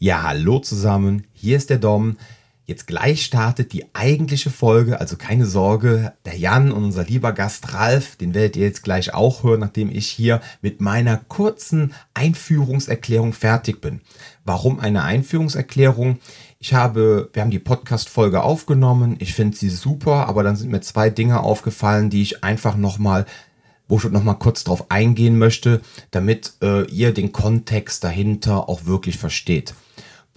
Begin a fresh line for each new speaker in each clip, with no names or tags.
Ja, hallo zusammen, hier ist der Dom. Jetzt gleich startet die eigentliche Folge, also keine Sorge, der Jan und unser lieber Gast Ralf, den werdet ihr jetzt gleich auch hören, nachdem ich hier mit meiner kurzen Einführungserklärung fertig bin. Warum eine Einführungserklärung? Ich habe, wir haben die Podcast-Folge aufgenommen, ich finde sie super, aber dann sind mir zwei Dinge aufgefallen, die ich einfach nochmal wo ich noch mal kurz drauf eingehen möchte, damit äh, ihr den Kontext dahinter auch wirklich versteht.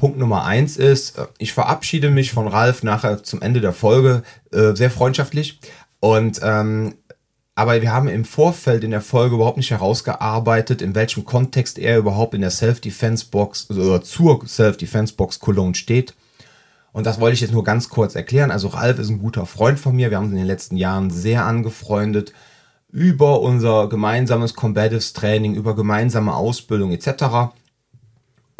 Punkt Nummer eins ist, äh, ich verabschiede mich von Ralf nachher zum Ende der Folge äh, sehr freundschaftlich. Und ähm, aber wir haben im Vorfeld in der Folge überhaupt nicht herausgearbeitet, in welchem Kontext er überhaupt in der Self-Defense-Box oder zur Self-Defense-Box Cologne steht. Und das wollte ich jetzt nur ganz kurz erklären. Also Ralf ist ein guter Freund von mir. Wir haben uns in den letzten Jahren sehr angefreundet über unser gemeinsames Combatives Training, über gemeinsame Ausbildung etc.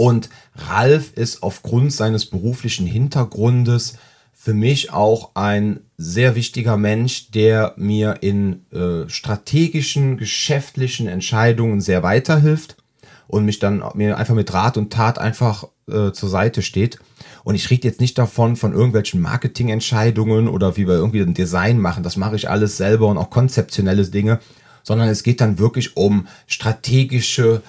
Und Ralf ist aufgrund seines beruflichen Hintergrundes für mich auch ein sehr wichtiger Mensch, der mir in äh, strategischen, geschäftlichen Entscheidungen sehr weiterhilft und mich dann mir einfach mit Rat und Tat einfach äh, zur Seite steht. Und ich rede jetzt nicht davon von irgendwelchen Marketingentscheidungen oder wie wir irgendwie ein Design machen. Das mache ich alles selber und auch konzeptionelle Dinge, sondern es geht dann wirklich um strategische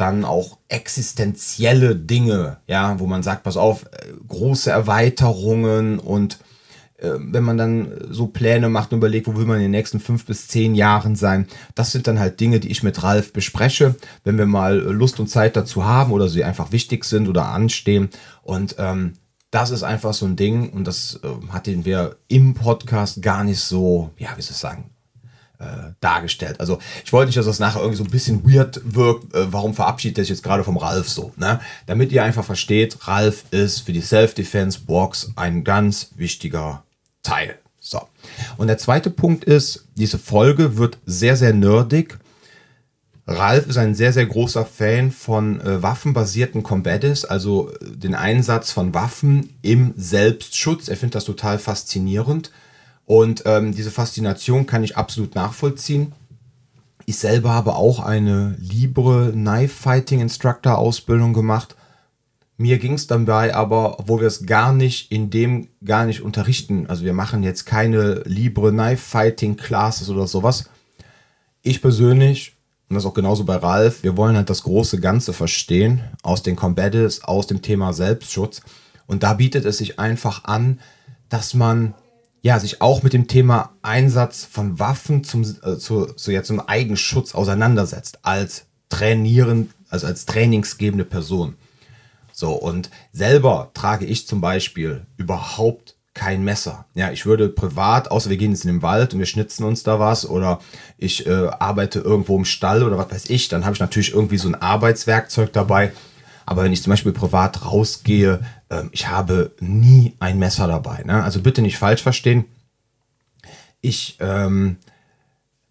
dann auch existenzielle Dinge, ja, wo man sagt, pass auf, äh, große Erweiterungen und äh, wenn man dann so Pläne macht und überlegt, wo will man in den nächsten fünf bis zehn Jahren sein, das sind dann halt Dinge, die ich mit Ralf bespreche, wenn wir mal Lust und Zeit dazu haben oder sie einfach wichtig sind oder anstehen. Und ähm, das ist einfach so ein Ding und das äh, hatten wir im Podcast gar nicht so, ja, wie soll ich sagen, äh, dargestellt. Also ich wollte nicht, dass das nachher irgendwie so ein bisschen weird wirkt. Äh, warum verabschiedet er sich jetzt gerade vom Ralf so? Ne? Damit ihr einfach versteht, Ralf ist für die Self-Defense-Box ein ganz wichtiger Teil. So. Und der zweite Punkt ist, diese Folge wird sehr, sehr nerdig. Ralf ist ein sehr, sehr großer Fan von äh, waffenbasierten Combatives, also äh, den Einsatz von Waffen im Selbstschutz. Er findet das total faszinierend. Und ähm, diese Faszination kann ich absolut nachvollziehen. Ich selber habe auch eine Libre Knife Fighting Instructor Ausbildung gemacht. Mir ging es dabei aber, obwohl wir es gar nicht in dem gar nicht unterrichten, also wir machen jetzt keine Libre Knife Fighting Classes oder sowas. Ich persönlich, und das auch genauso bei Ralf, wir wollen halt das große Ganze verstehen, aus den Combatives, aus dem Thema Selbstschutz. Und da bietet es sich einfach an, dass man ja, sich auch mit dem Thema Einsatz von Waffen zum, äh, zu, zu jetzt zum Eigenschutz auseinandersetzt, als trainieren, also als trainingsgebende Person. So, und selber trage ich zum Beispiel überhaupt kein Messer. Ja, ich würde privat, außer wir gehen jetzt in den Wald und wir schnitzen uns da was oder ich äh, arbeite irgendwo im Stall oder was weiß ich, dann habe ich natürlich irgendwie so ein Arbeitswerkzeug dabei. Aber wenn ich zum Beispiel privat rausgehe, ich habe nie ein Messer dabei. Ne? Also bitte nicht falsch verstehen. Ich, ähm,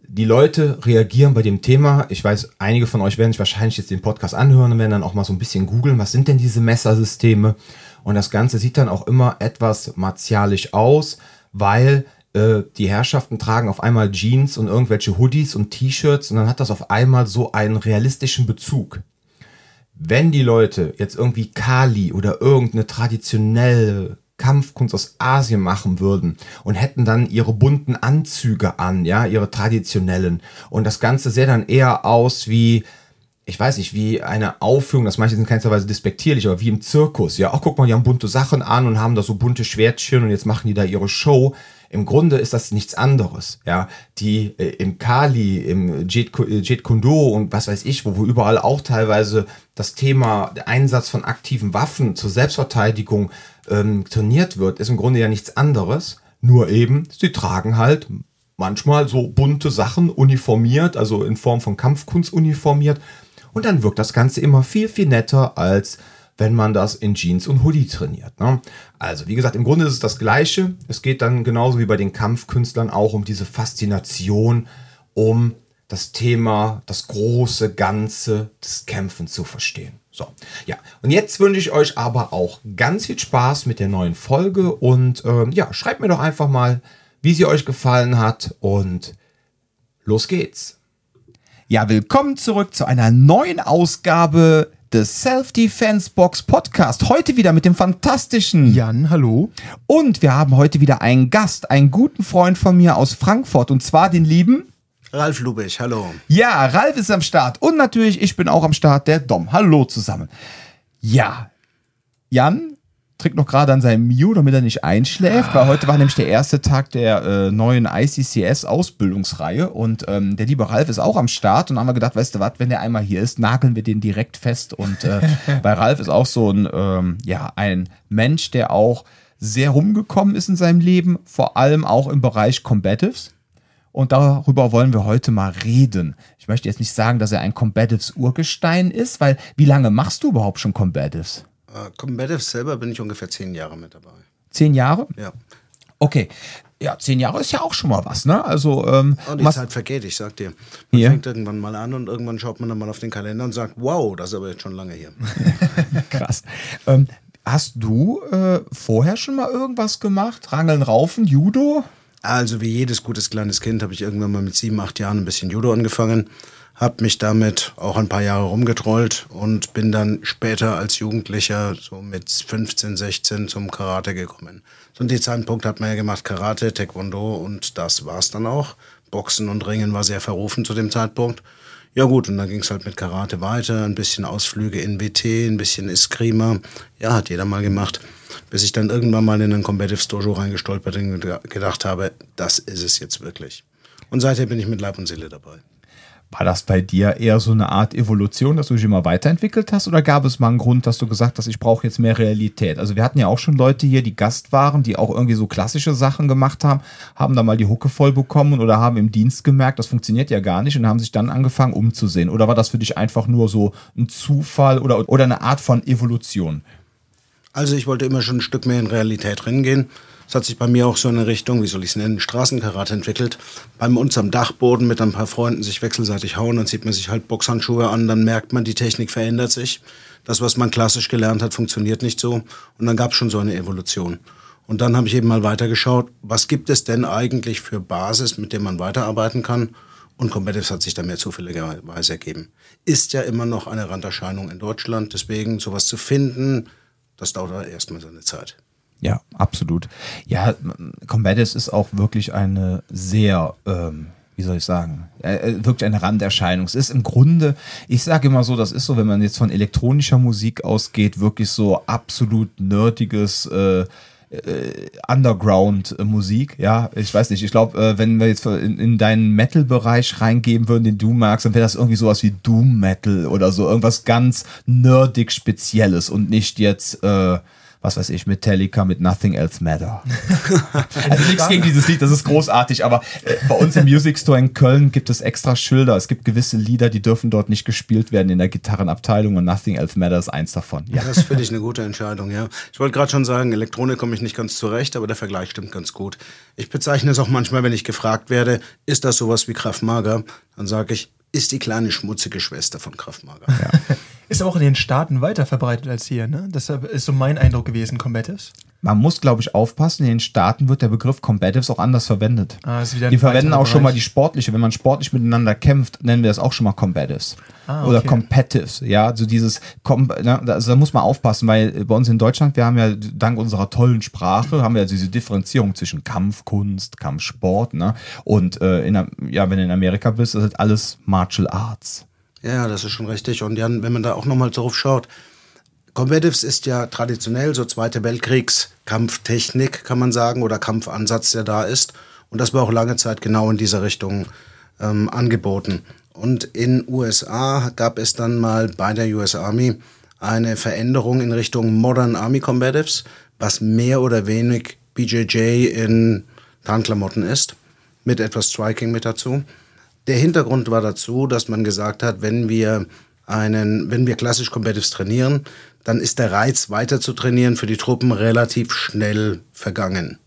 die Leute reagieren bei dem Thema. Ich weiß, einige von euch werden sich wahrscheinlich jetzt den Podcast anhören und werden dann auch mal so ein bisschen googeln, was sind denn diese Messersysteme? Und das Ganze sieht dann auch immer etwas martialisch aus, weil äh, die Herrschaften tragen auf einmal Jeans und irgendwelche Hoodies und T-Shirts und dann hat das auf einmal so einen realistischen Bezug wenn die Leute jetzt irgendwie Kali oder irgendeine traditionelle Kampfkunst aus Asien machen würden und hätten dann ihre bunten Anzüge an, ja, ihre traditionellen. Und das Ganze sähe dann eher aus wie, ich weiß nicht, wie eine Aufführung, das manche sind keinster Weise despektierlich, aber wie im Zirkus, ja, auch guck mal, die haben bunte Sachen an und haben da so bunte Schwertchen und jetzt machen die da ihre Show. Im Grunde ist das nichts anderes, ja. Die äh, im Kali, im Jet, äh, Jet Kundo und was weiß ich, wo, wo überall auch teilweise das Thema der Einsatz von aktiven Waffen zur Selbstverteidigung ähm, trainiert wird, ist im Grunde ja nichts anderes. Nur eben, sie tragen halt manchmal so bunte Sachen uniformiert, also in Form von Kampfkunst uniformiert. Und dann wirkt das Ganze immer viel, viel netter als wenn man das in Jeans und Hoodie trainiert. Ne? Also, wie gesagt, im Grunde ist es das Gleiche. Es geht dann genauso wie bei den Kampfkünstlern auch um diese Faszination, um das Thema, das große Ganze des Kämpfen zu verstehen. So, ja. Und jetzt wünsche ich euch aber auch ganz viel Spaß mit der neuen Folge und ähm, ja, schreibt mir doch einfach mal, wie sie euch gefallen hat und los geht's. Ja, willkommen zurück zu einer neuen Ausgabe The Self-Defense Box Podcast. Heute wieder mit dem fantastischen
Jan, hallo.
Und wir haben heute wieder einen Gast, einen guten Freund von mir aus Frankfurt und zwar den lieben
Ralf Lubich, hallo.
Ja, Ralf ist am Start und natürlich ich bin auch am Start, der Dom. Hallo zusammen. Ja, Jan trinkt noch gerade an seinem Mio, damit er nicht einschläft, weil heute war nämlich der erste Tag der äh, neuen ICCS-Ausbildungsreihe und ähm, der liebe Ralf ist auch am Start und haben wir gedacht, weißt du was, wenn der einmal hier ist, nageln wir den direkt fest und äh, bei Ralf ist auch so ein, ähm, ja, ein Mensch, der auch sehr rumgekommen ist in seinem Leben, vor allem auch im Bereich Combatives. Und darüber wollen wir heute mal reden. Ich möchte jetzt nicht sagen, dass er ein Combatives Urgestein ist, weil wie lange machst du überhaupt schon Combatives?
Äh, Combative selber bin ich ungefähr zehn Jahre mit dabei.
Zehn Jahre?
Ja.
Okay. Ja, zehn Jahre ist ja auch schon mal was, ne? Also, ähm,
Und die
was-
Zeit vergeht, ich sag dir. Man
Hier.
fängt irgendwann mal an und irgendwann schaut man dann mal auf den Kalender und sagt, wow, das ist aber jetzt schon lange hier.
krass. Ähm, hast du äh, vorher schon mal irgendwas gemacht? Rangeln, Raufen, Judo?
Also wie jedes gutes kleines Kind habe ich irgendwann mal mit sieben, acht Jahren ein bisschen Judo angefangen, habe mich damit auch ein paar Jahre rumgetrollt und bin dann später als Jugendlicher so mit 15, 16 zum Karate gekommen. Zu dem Zeitpunkt hat man ja gemacht Karate, Taekwondo und das war's dann auch. Boxen und Ringen war sehr verrufen zu dem Zeitpunkt. Ja gut, und dann ging es halt mit Karate weiter, ein bisschen Ausflüge in WT, ein bisschen Eskrima. Ja, hat jeder mal gemacht. Bis ich dann irgendwann mal in ein Combatives Dojo reingestolpert und geda- gedacht habe, das ist es jetzt wirklich. Und seither bin ich mit Leib und Seele dabei.
War das bei dir eher so eine Art Evolution, dass du dich immer weiterentwickelt hast? Oder gab es mal einen Grund, dass du gesagt hast, ich brauche jetzt mehr Realität? Also wir hatten ja auch schon Leute hier, die Gast waren, die auch irgendwie so klassische Sachen gemacht haben, haben da mal die Hucke voll bekommen oder haben im Dienst gemerkt, das funktioniert ja gar nicht und haben sich dann angefangen umzusehen. Oder war das für dich einfach nur so ein Zufall oder, oder eine Art von Evolution?
Also ich wollte immer schon ein Stück mehr in Realität reingehen. Es hat sich bei mir auch so in eine Richtung, wie soll ich es nennen, Straßenkarate entwickelt. Bei uns am Dachboden mit ein paar Freunden sich wechselseitig hauen, dann zieht man sich halt Boxhandschuhe an, dann merkt man, die Technik verändert sich. Das, was man klassisch gelernt hat, funktioniert nicht so. Und dann gab es schon so eine Evolution. Und dann habe ich eben mal weitergeschaut, was gibt es denn eigentlich für Basis, mit der man weiterarbeiten kann? Und Combatives hat sich da mehr zufälligerweise ergeben. Ist ja immer noch eine Randerscheinung in Deutschland, deswegen sowas zu finden, das dauert erstmal seine Zeit.
Ja, absolut. Ja, Combatives ist auch wirklich eine sehr, ähm, wie soll ich sagen, äh, äh, wirklich eine Randerscheinung. Es ist im Grunde, ich sage immer so, das ist so, wenn man jetzt von elektronischer Musik ausgeht, wirklich so absolut nerdiges äh, äh, Underground-Musik, ja, ich weiß nicht, ich glaube, äh, wenn wir jetzt in, in deinen Metal-Bereich reingeben würden, den du magst, dann wäre das irgendwie sowas wie Doom-Metal oder so, irgendwas ganz nerdig Spezielles und nicht jetzt, äh, was weiß ich, Metallica mit Nothing Else Matter. also nichts gegen dieses Lied, das ist großartig, aber äh, bei uns im Music Store in Köln gibt es extra Schilder. Es gibt gewisse Lieder, die dürfen dort nicht gespielt werden in der Gitarrenabteilung und Nothing Else Matter ist eins davon. Ja.
Das finde ich eine gute Entscheidung, ja. Ich wollte gerade schon sagen, Elektronik komme ich nicht ganz zurecht, aber der Vergleich stimmt ganz gut. Ich bezeichne es auch manchmal, wenn ich gefragt werde, ist das sowas wie Kraft Mager? Dann sage ich, ist die kleine schmutzige Schwester von Kraft Mager.
Ist auch in den Staaten weiter verbreitet als hier, ne? Deshalb ist so mein Eindruck gewesen, Combatives.
Man muss, glaube ich, aufpassen. In den Staaten wird der Begriff Combatives auch anders verwendet.
Ah, ist wieder
die verwenden auch schon mal die sportliche. Wenn man sportlich miteinander kämpft, nennen wir das auch schon mal Combatives.
Ah,
Oder
okay.
Competives. Ja, also dieses, also da muss man aufpassen, weil bei uns in Deutschland, wir haben ja dank unserer tollen Sprache, haben wir ja diese Differenzierung zwischen Kampfkunst, Kampfsport, ne? Und äh, in, ja, wenn du in Amerika bist, ist das alles Martial Arts.
Ja, das ist schon richtig. Und Jan, wenn man da auch nochmal drauf schaut, Combatives ist ja traditionell so Zweite Weltkriegskampftechnik, kann man sagen, oder Kampfansatz, der da ist. Und das war auch lange Zeit genau in dieser Richtung ähm, angeboten. Und in USA gab es dann mal bei der US Army eine Veränderung in Richtung Modern Army Combatives, was mehr oder wenig BJJ in Tarnklamotten ist, mit etwas Striking mit dazu. Der Hintergrund war dazu, dass man gesagt hat, wenn wir einen, wenn wir klassisch Combatives trainieren, dann ist der Reiz weiter zu trainieren für die Truppen relativ schnell vergangen.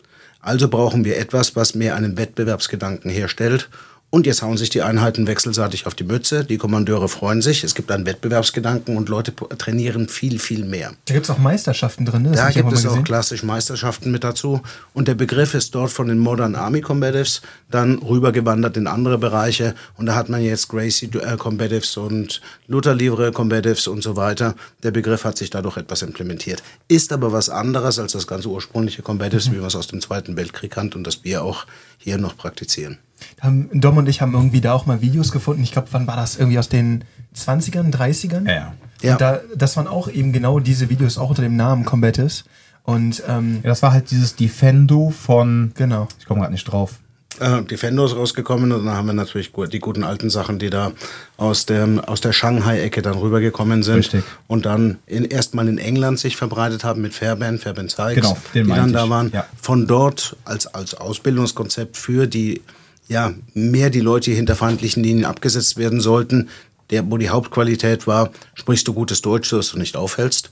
Also brauchen wir etwas, was mehr einen Wettbewerbsgedanken herstellt Und jetzt hauen sich die Einheiten wechselseitig auf die Mütze. Die Kommandeure freuen sich. Es gibt einen Wettbewerbsgedanken und Leute trainieren viel, viel mehr.
Da gibt es auch Meisterschaften drin, ne?
Da gibt es auch klassisch Meisterschaften mit dazu. Und der Begriff ist dort von den Modern Army Combatives dann rübergewandert in andere Bereiche. Und da hat man jetzt Gracie äh, Combatives und Luther Livre Combatives und so weiter. Der Begriff hat sich dadurch etwas implementiert. Ist aber was anderes als das ganze ursprüngliche Combatives, wie man es aus dem Zweiten Weltkrieg kannte und das wir auch hier noch praktizieren.
Haben, Dom und ich haben irgendwie da auch mal Videos gefunden. Ich glaube, wann war das? Irgendwie aus den 20ern, 30ern?
Ja, ja.
Ja.
Und da, das waren auch eben genau diese Videos, auch unter dem Namen Combatives. Und ähm,
Ja, das war halt dieses Defendo von.
genau.
Ich komme gerade nicht drauf.
äh, Defendo ist rausgekommen und dann haben wir natürlich gut, die guten alten Sachen, die da aus der, aus der Shanghai-Ecke dann rübergekommen sind
Richtig.
und dann in, erstmal in England sich verbreitet haben mit Fairbairn, Fairbairn Sykes,
Genau, den
die dann
meinte
da
ich,
waren.
ja.
Von dort als, als Ausbildungskonzept für die, ja, mehr die Leute, hinter feindlichen Linien abgesetzt werden sollten, der, wo die Hauptqualität war, sprichst du gutes Deutsch, dass du nicht aufhältst.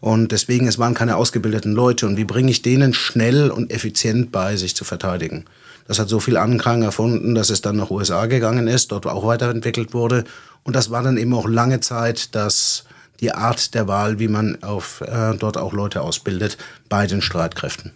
Und deswegen, es waren keine ausgebildeten Leute. Und wie bringe ich denen schnell und effizient bei, sich zu verteidigen? Das hat so viel Anklang erfunden, dass es dann nach USA gegangen ist, dort auch weiterentwickelt wurde. Und das war dann eben auch lange Zeit das, die Art der Wahl, wie man auf, äh, dort auch Leute ausbildet bei den Streitkräften.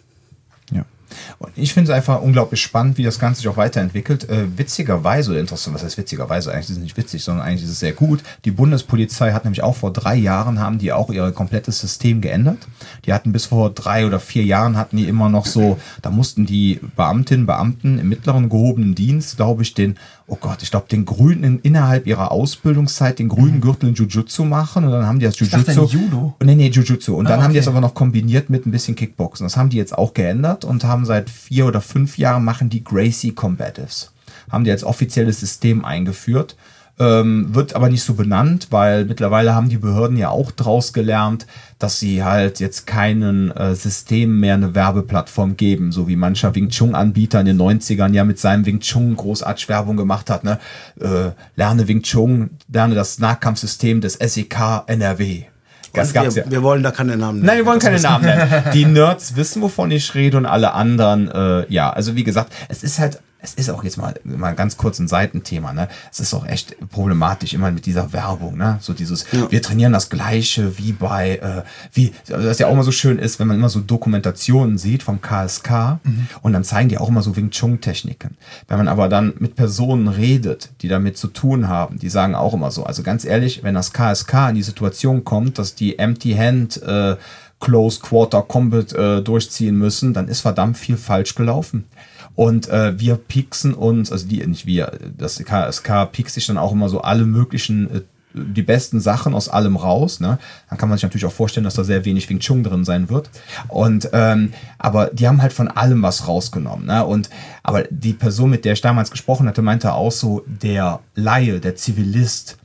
Und ich finde es einfach unglaublich spannend, wie das Ganze sich auch weiterentwickelt. Äh, witzigerweise, interessant, was heißt witzigerweise? Eigentlich ist es nicht witzig, sondern eigentlich ist es sehr gut. Die Bundespolizei hat nämlich auch vor drei Jahren, haben die auch ihr komplettes System geändert. Die hatten bis vor drei oder vier Jahren, hatten die immer noch so, da mussten die Beamtinnen, Beamten im mittleren gehobenen Dienst, glaube ich, den, oh Gott, ich glaube, den grünen, innerhalb ihrer Ausbildungszeit, den grünen Gürtel in Jujutsu machen und dann haben die das
dachte,
Jujutsu.
Judo.
Nee, nee, Jujutsu. Und dann
Ah,
haben die
okay.
das aber noch kombiniert mit ein bisschen Kickboxen. Das haben die jetzt auch geändert und haben seit vier oder fünf Jahren machen die Gracie Combatives. Haben die als offizielles System eingeführt. Ähm, wird aber nicht so benannt, weil mittlerweile haben die Behörden ja auch draus gelernt, dass sie halt jetzt keinen äh, System mehr eine Werbeplattform geben, so wie mancher Wing Chun Anbieter in den 90ern ja mit seinem Wing Chun großartig Werbung gemacht hat, ne? Äh, lerne Wing Chun, lerne das Nahkampfsystem des SEK NRW. Das gab's
wir,
ja.
wir wollen da keine Namen nennen.
Nein, wir wollen keine Namen nennen. Die Nerds wissen, wovon ich rede und alle anderen, äh, ja, also wie gesagt, es ist halt, es ist auch jetzt mal, mal ganz kurz ein Seitenthema, ne? Es ist auch echt problematisch immer mit dieser Werbung, ne? So dieses, wir trainieren das Gleiche wie bei, äh, wie, das ja auch immer so schön ist, wenn man immer so Dokumentationen sieht vom KSK und dann zeigen die auch immer so Wing Chun Techniken. Wenn man aber dann mit Personen redet, die damit zu tun haben, die sagen auch immer so, also ganz ehrlich, wenn das KSK in die Situation kommt, dass die Empty Hand äh, Close Quarter Combat äh, durchziehen müssen, dann ist verdammt viel falsch gelaufen. Und äh, wir pieksen uns, also die, nicht wir, das KSK piekst sich dann auch immer so alle möglichen, äh, die besten Sachen aus allem raus. Ne? Dann kann man sich natürlich auch vorstellen, dass da sehr wenig Wing Chun drin sein wird. Und ähm, aber die haben halt von allem was rausgenommen. Ne? Und aber die Person, mit der ich damals gesprochen hatte, meinte auch so, der Laie, der Zivilist,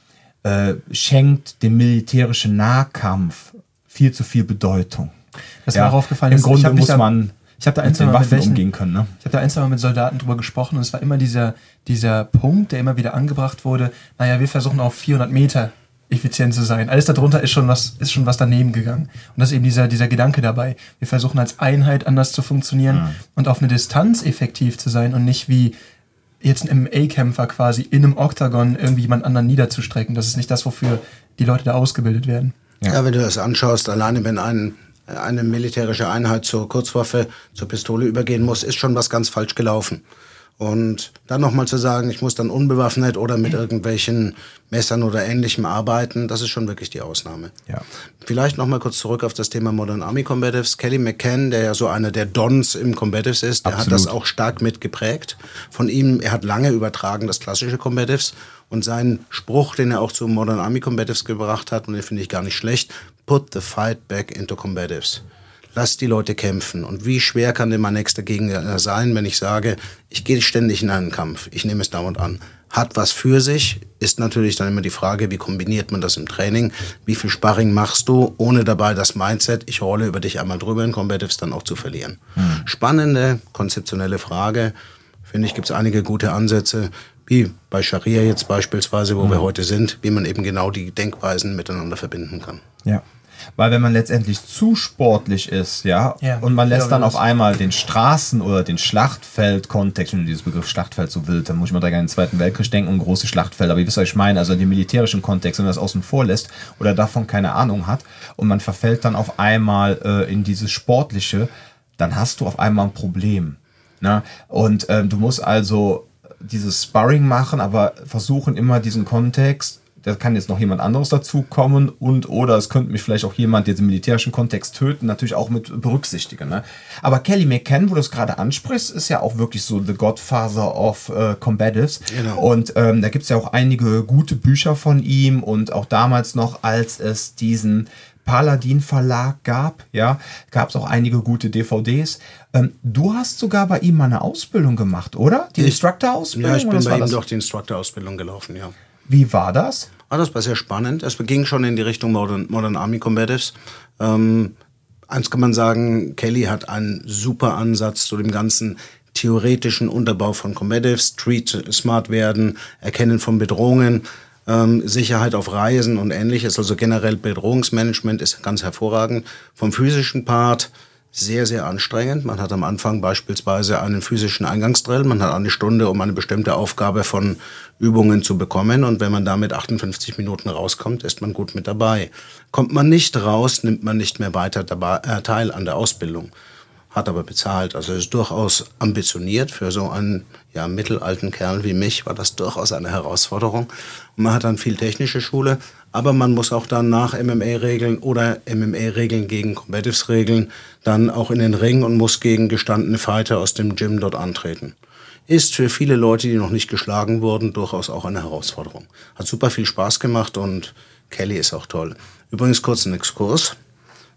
äh, schenkt dem militärischen Nahkampf viel zu viel Bedeutung.
Das mir auch aufgefallen,
Im Grunde muss man
ich hab da ein, zwei
den
Mal mit
Waffen
welchen-
umgehen können. Ne?
Ich habe da ein, zwei Mal mit Soldaten drüber gesprochen und es war immer dieser, dieser Punkt, der immer wieder angebracht wurde, naja, wir versuchen auf 400 Meter effizient zu sein. Alles darunter ist schon was, ist schon was daneben gegangen. Und das ist eben dieser, dieser Gedanke dabei. Wir versuchen als Einheit anders zu funktionieren und auf eine Distanz effektiv zu sein und nicht wie jetzt ein MMA-Kämpfer quasi in einem Oktagon irgendwie jemand anderen niederzustrecken. Das ist nicht das, wofür die Leute da ausgebildet werden.
Ja. wenn du das anschaust, alleine wenn ein, eine militärische Einheit zur Kurzwaffe, zur Pistole übergehen muss, ist schon was ganz falsch gelaufen. Und dann nochmal zu sagen, ich muss dann unbewaffnet oder mit irgendwelchen Messern oder ähnlichem arbeiten, das ist schon wirklich die Ausnahme.
Ja.
Vielleicht nochmal kurz zurück auf das Thema Modern Army Combatives. Kelly McCann, der ja so einer der Dons im Combatives ist, der hat
Absolut.
das auch stark mitgeprägt. Von ihm, er hat lange übertragen das klassische Combatives und sein Spruch, den er auch zu Modern Army Combatives gebracht hat, und den finde ich gar nicht schlecht, put the fight back into Combatives. Lass die Leute kämpfen. Und wie schwer kann denn mein nächster Gegner sein, wenn ich sage, ich gehe ständig in einen Kampf, ich nehme es dauernd an. Hat was für sich, ist natürlich dann immer die Frage, wie kombiniert man das im Training, wie viel Sparring machst du, ohne dabei das Mindset, ich rolle über dich einmal drüber in Combatives dann auch zu verlieren. Spannende, konzeptionelle Frage. Finde ich, gibt es einige gute Ansätze, wie bei Scharia jetzt beispielsweise, wo wir heute sind, wie man eben genau die Denkweisen miteinander verbinden kann.
Ja. Weil wenn man letztendlich zu sportlich ist, ja,
Ja,
und man lässt
ja,
dann auf einmal den Straßen- oder den Schlachtfeld-Kontext, wenn du dieses Begriff Schlachtfeld so willst, dann muss ich mal direkt an den Zweiten Weltkrieg denken und große Schlachtfelder. Aber ihr wisst, was ich meine, also den militärischen Kontext, wenn man das außen vor lässt oder davon keine Ahnung hat und man verfällt dann auf einmal äh, in dieses Sportliche, dann hast du auf einmal ein Problem. Ne? Und ähm, du musst also dieses Sparring machen, aber versuchen immer diesen Kontext, da kann jetzt noch jemand anderes dazukommen und oder es könnte mich vielleicht auch jemand jetzt im militärischen Kontext töten, natürlich auch mit berücksichtigen. Ne? Aber Kelly McCann, wo du es gerade ansprichst, ist ja auch wirklich so the Godfather of äh, Combatives.
Genau.
Und ähm, da gibt es ja auch einige gute Bücher von ihm und auch damals noch, als es diesen Paladin Verlag gab, ja, gab es auch einige gute DVDs. Ähm, du hast sogar bei ihm mal eine Ausbildung gemacht, oder? Die Instructor-Ausbildung?
Ja, ich bin bei ihm
das?
durch die Instructor-Ausbildung gelaufen, ja.
Wie war das?
Ah, das war sehr spannend. Es ging schon in die Richtung Modern, Modern Army Combatives. Ähm, eins kann man sagen, Kelly hat einen super Ansatz zu dem ganzen theoretischen Unterbau von Combatives, Street Smart werden, Erkennen von Bedrohungen, ähm, Sicherheit auf Reisen und ähnliches. Also generell Bedrohungsmanagement ist ganz hervorragend. Vom physischen Part sehr, sehr anstrengend. Man hat am Anfang beispielsweise einen physischen Eingangsdrill. Man hat eine Stunde, um eine bestimmte Aufgabe von Übungen zu bekommen. Und wenn man damit 58 Minuten rauskommt, ist man gut mit dabei. Kommt man nicht raus, nimmt man nicht mehr weiter dabei, äh, teil an der Ausbildung. Hat aber bezahlt. Also ist durchaus ambitioniert. Für so einen ja, mittelalten Kerl wie mich war das durchaus eine Herausforderung. Und man hat dann viel technische Schule. Aber man muss auch dann nach MMA-Regeln oder MMA-Regeln gegen Combatives-Regeln dann auch in den Ring und muss gegen gestandene Fighter aus dem Gym dort antreten. Ist für viele Leute, die noch nicht geschlagen wurden, durchaus auch eine Herausforderung. Hat super viel Spaß gemacht und Kelly ist auch toll. Übrigens kurz ein Exkurs,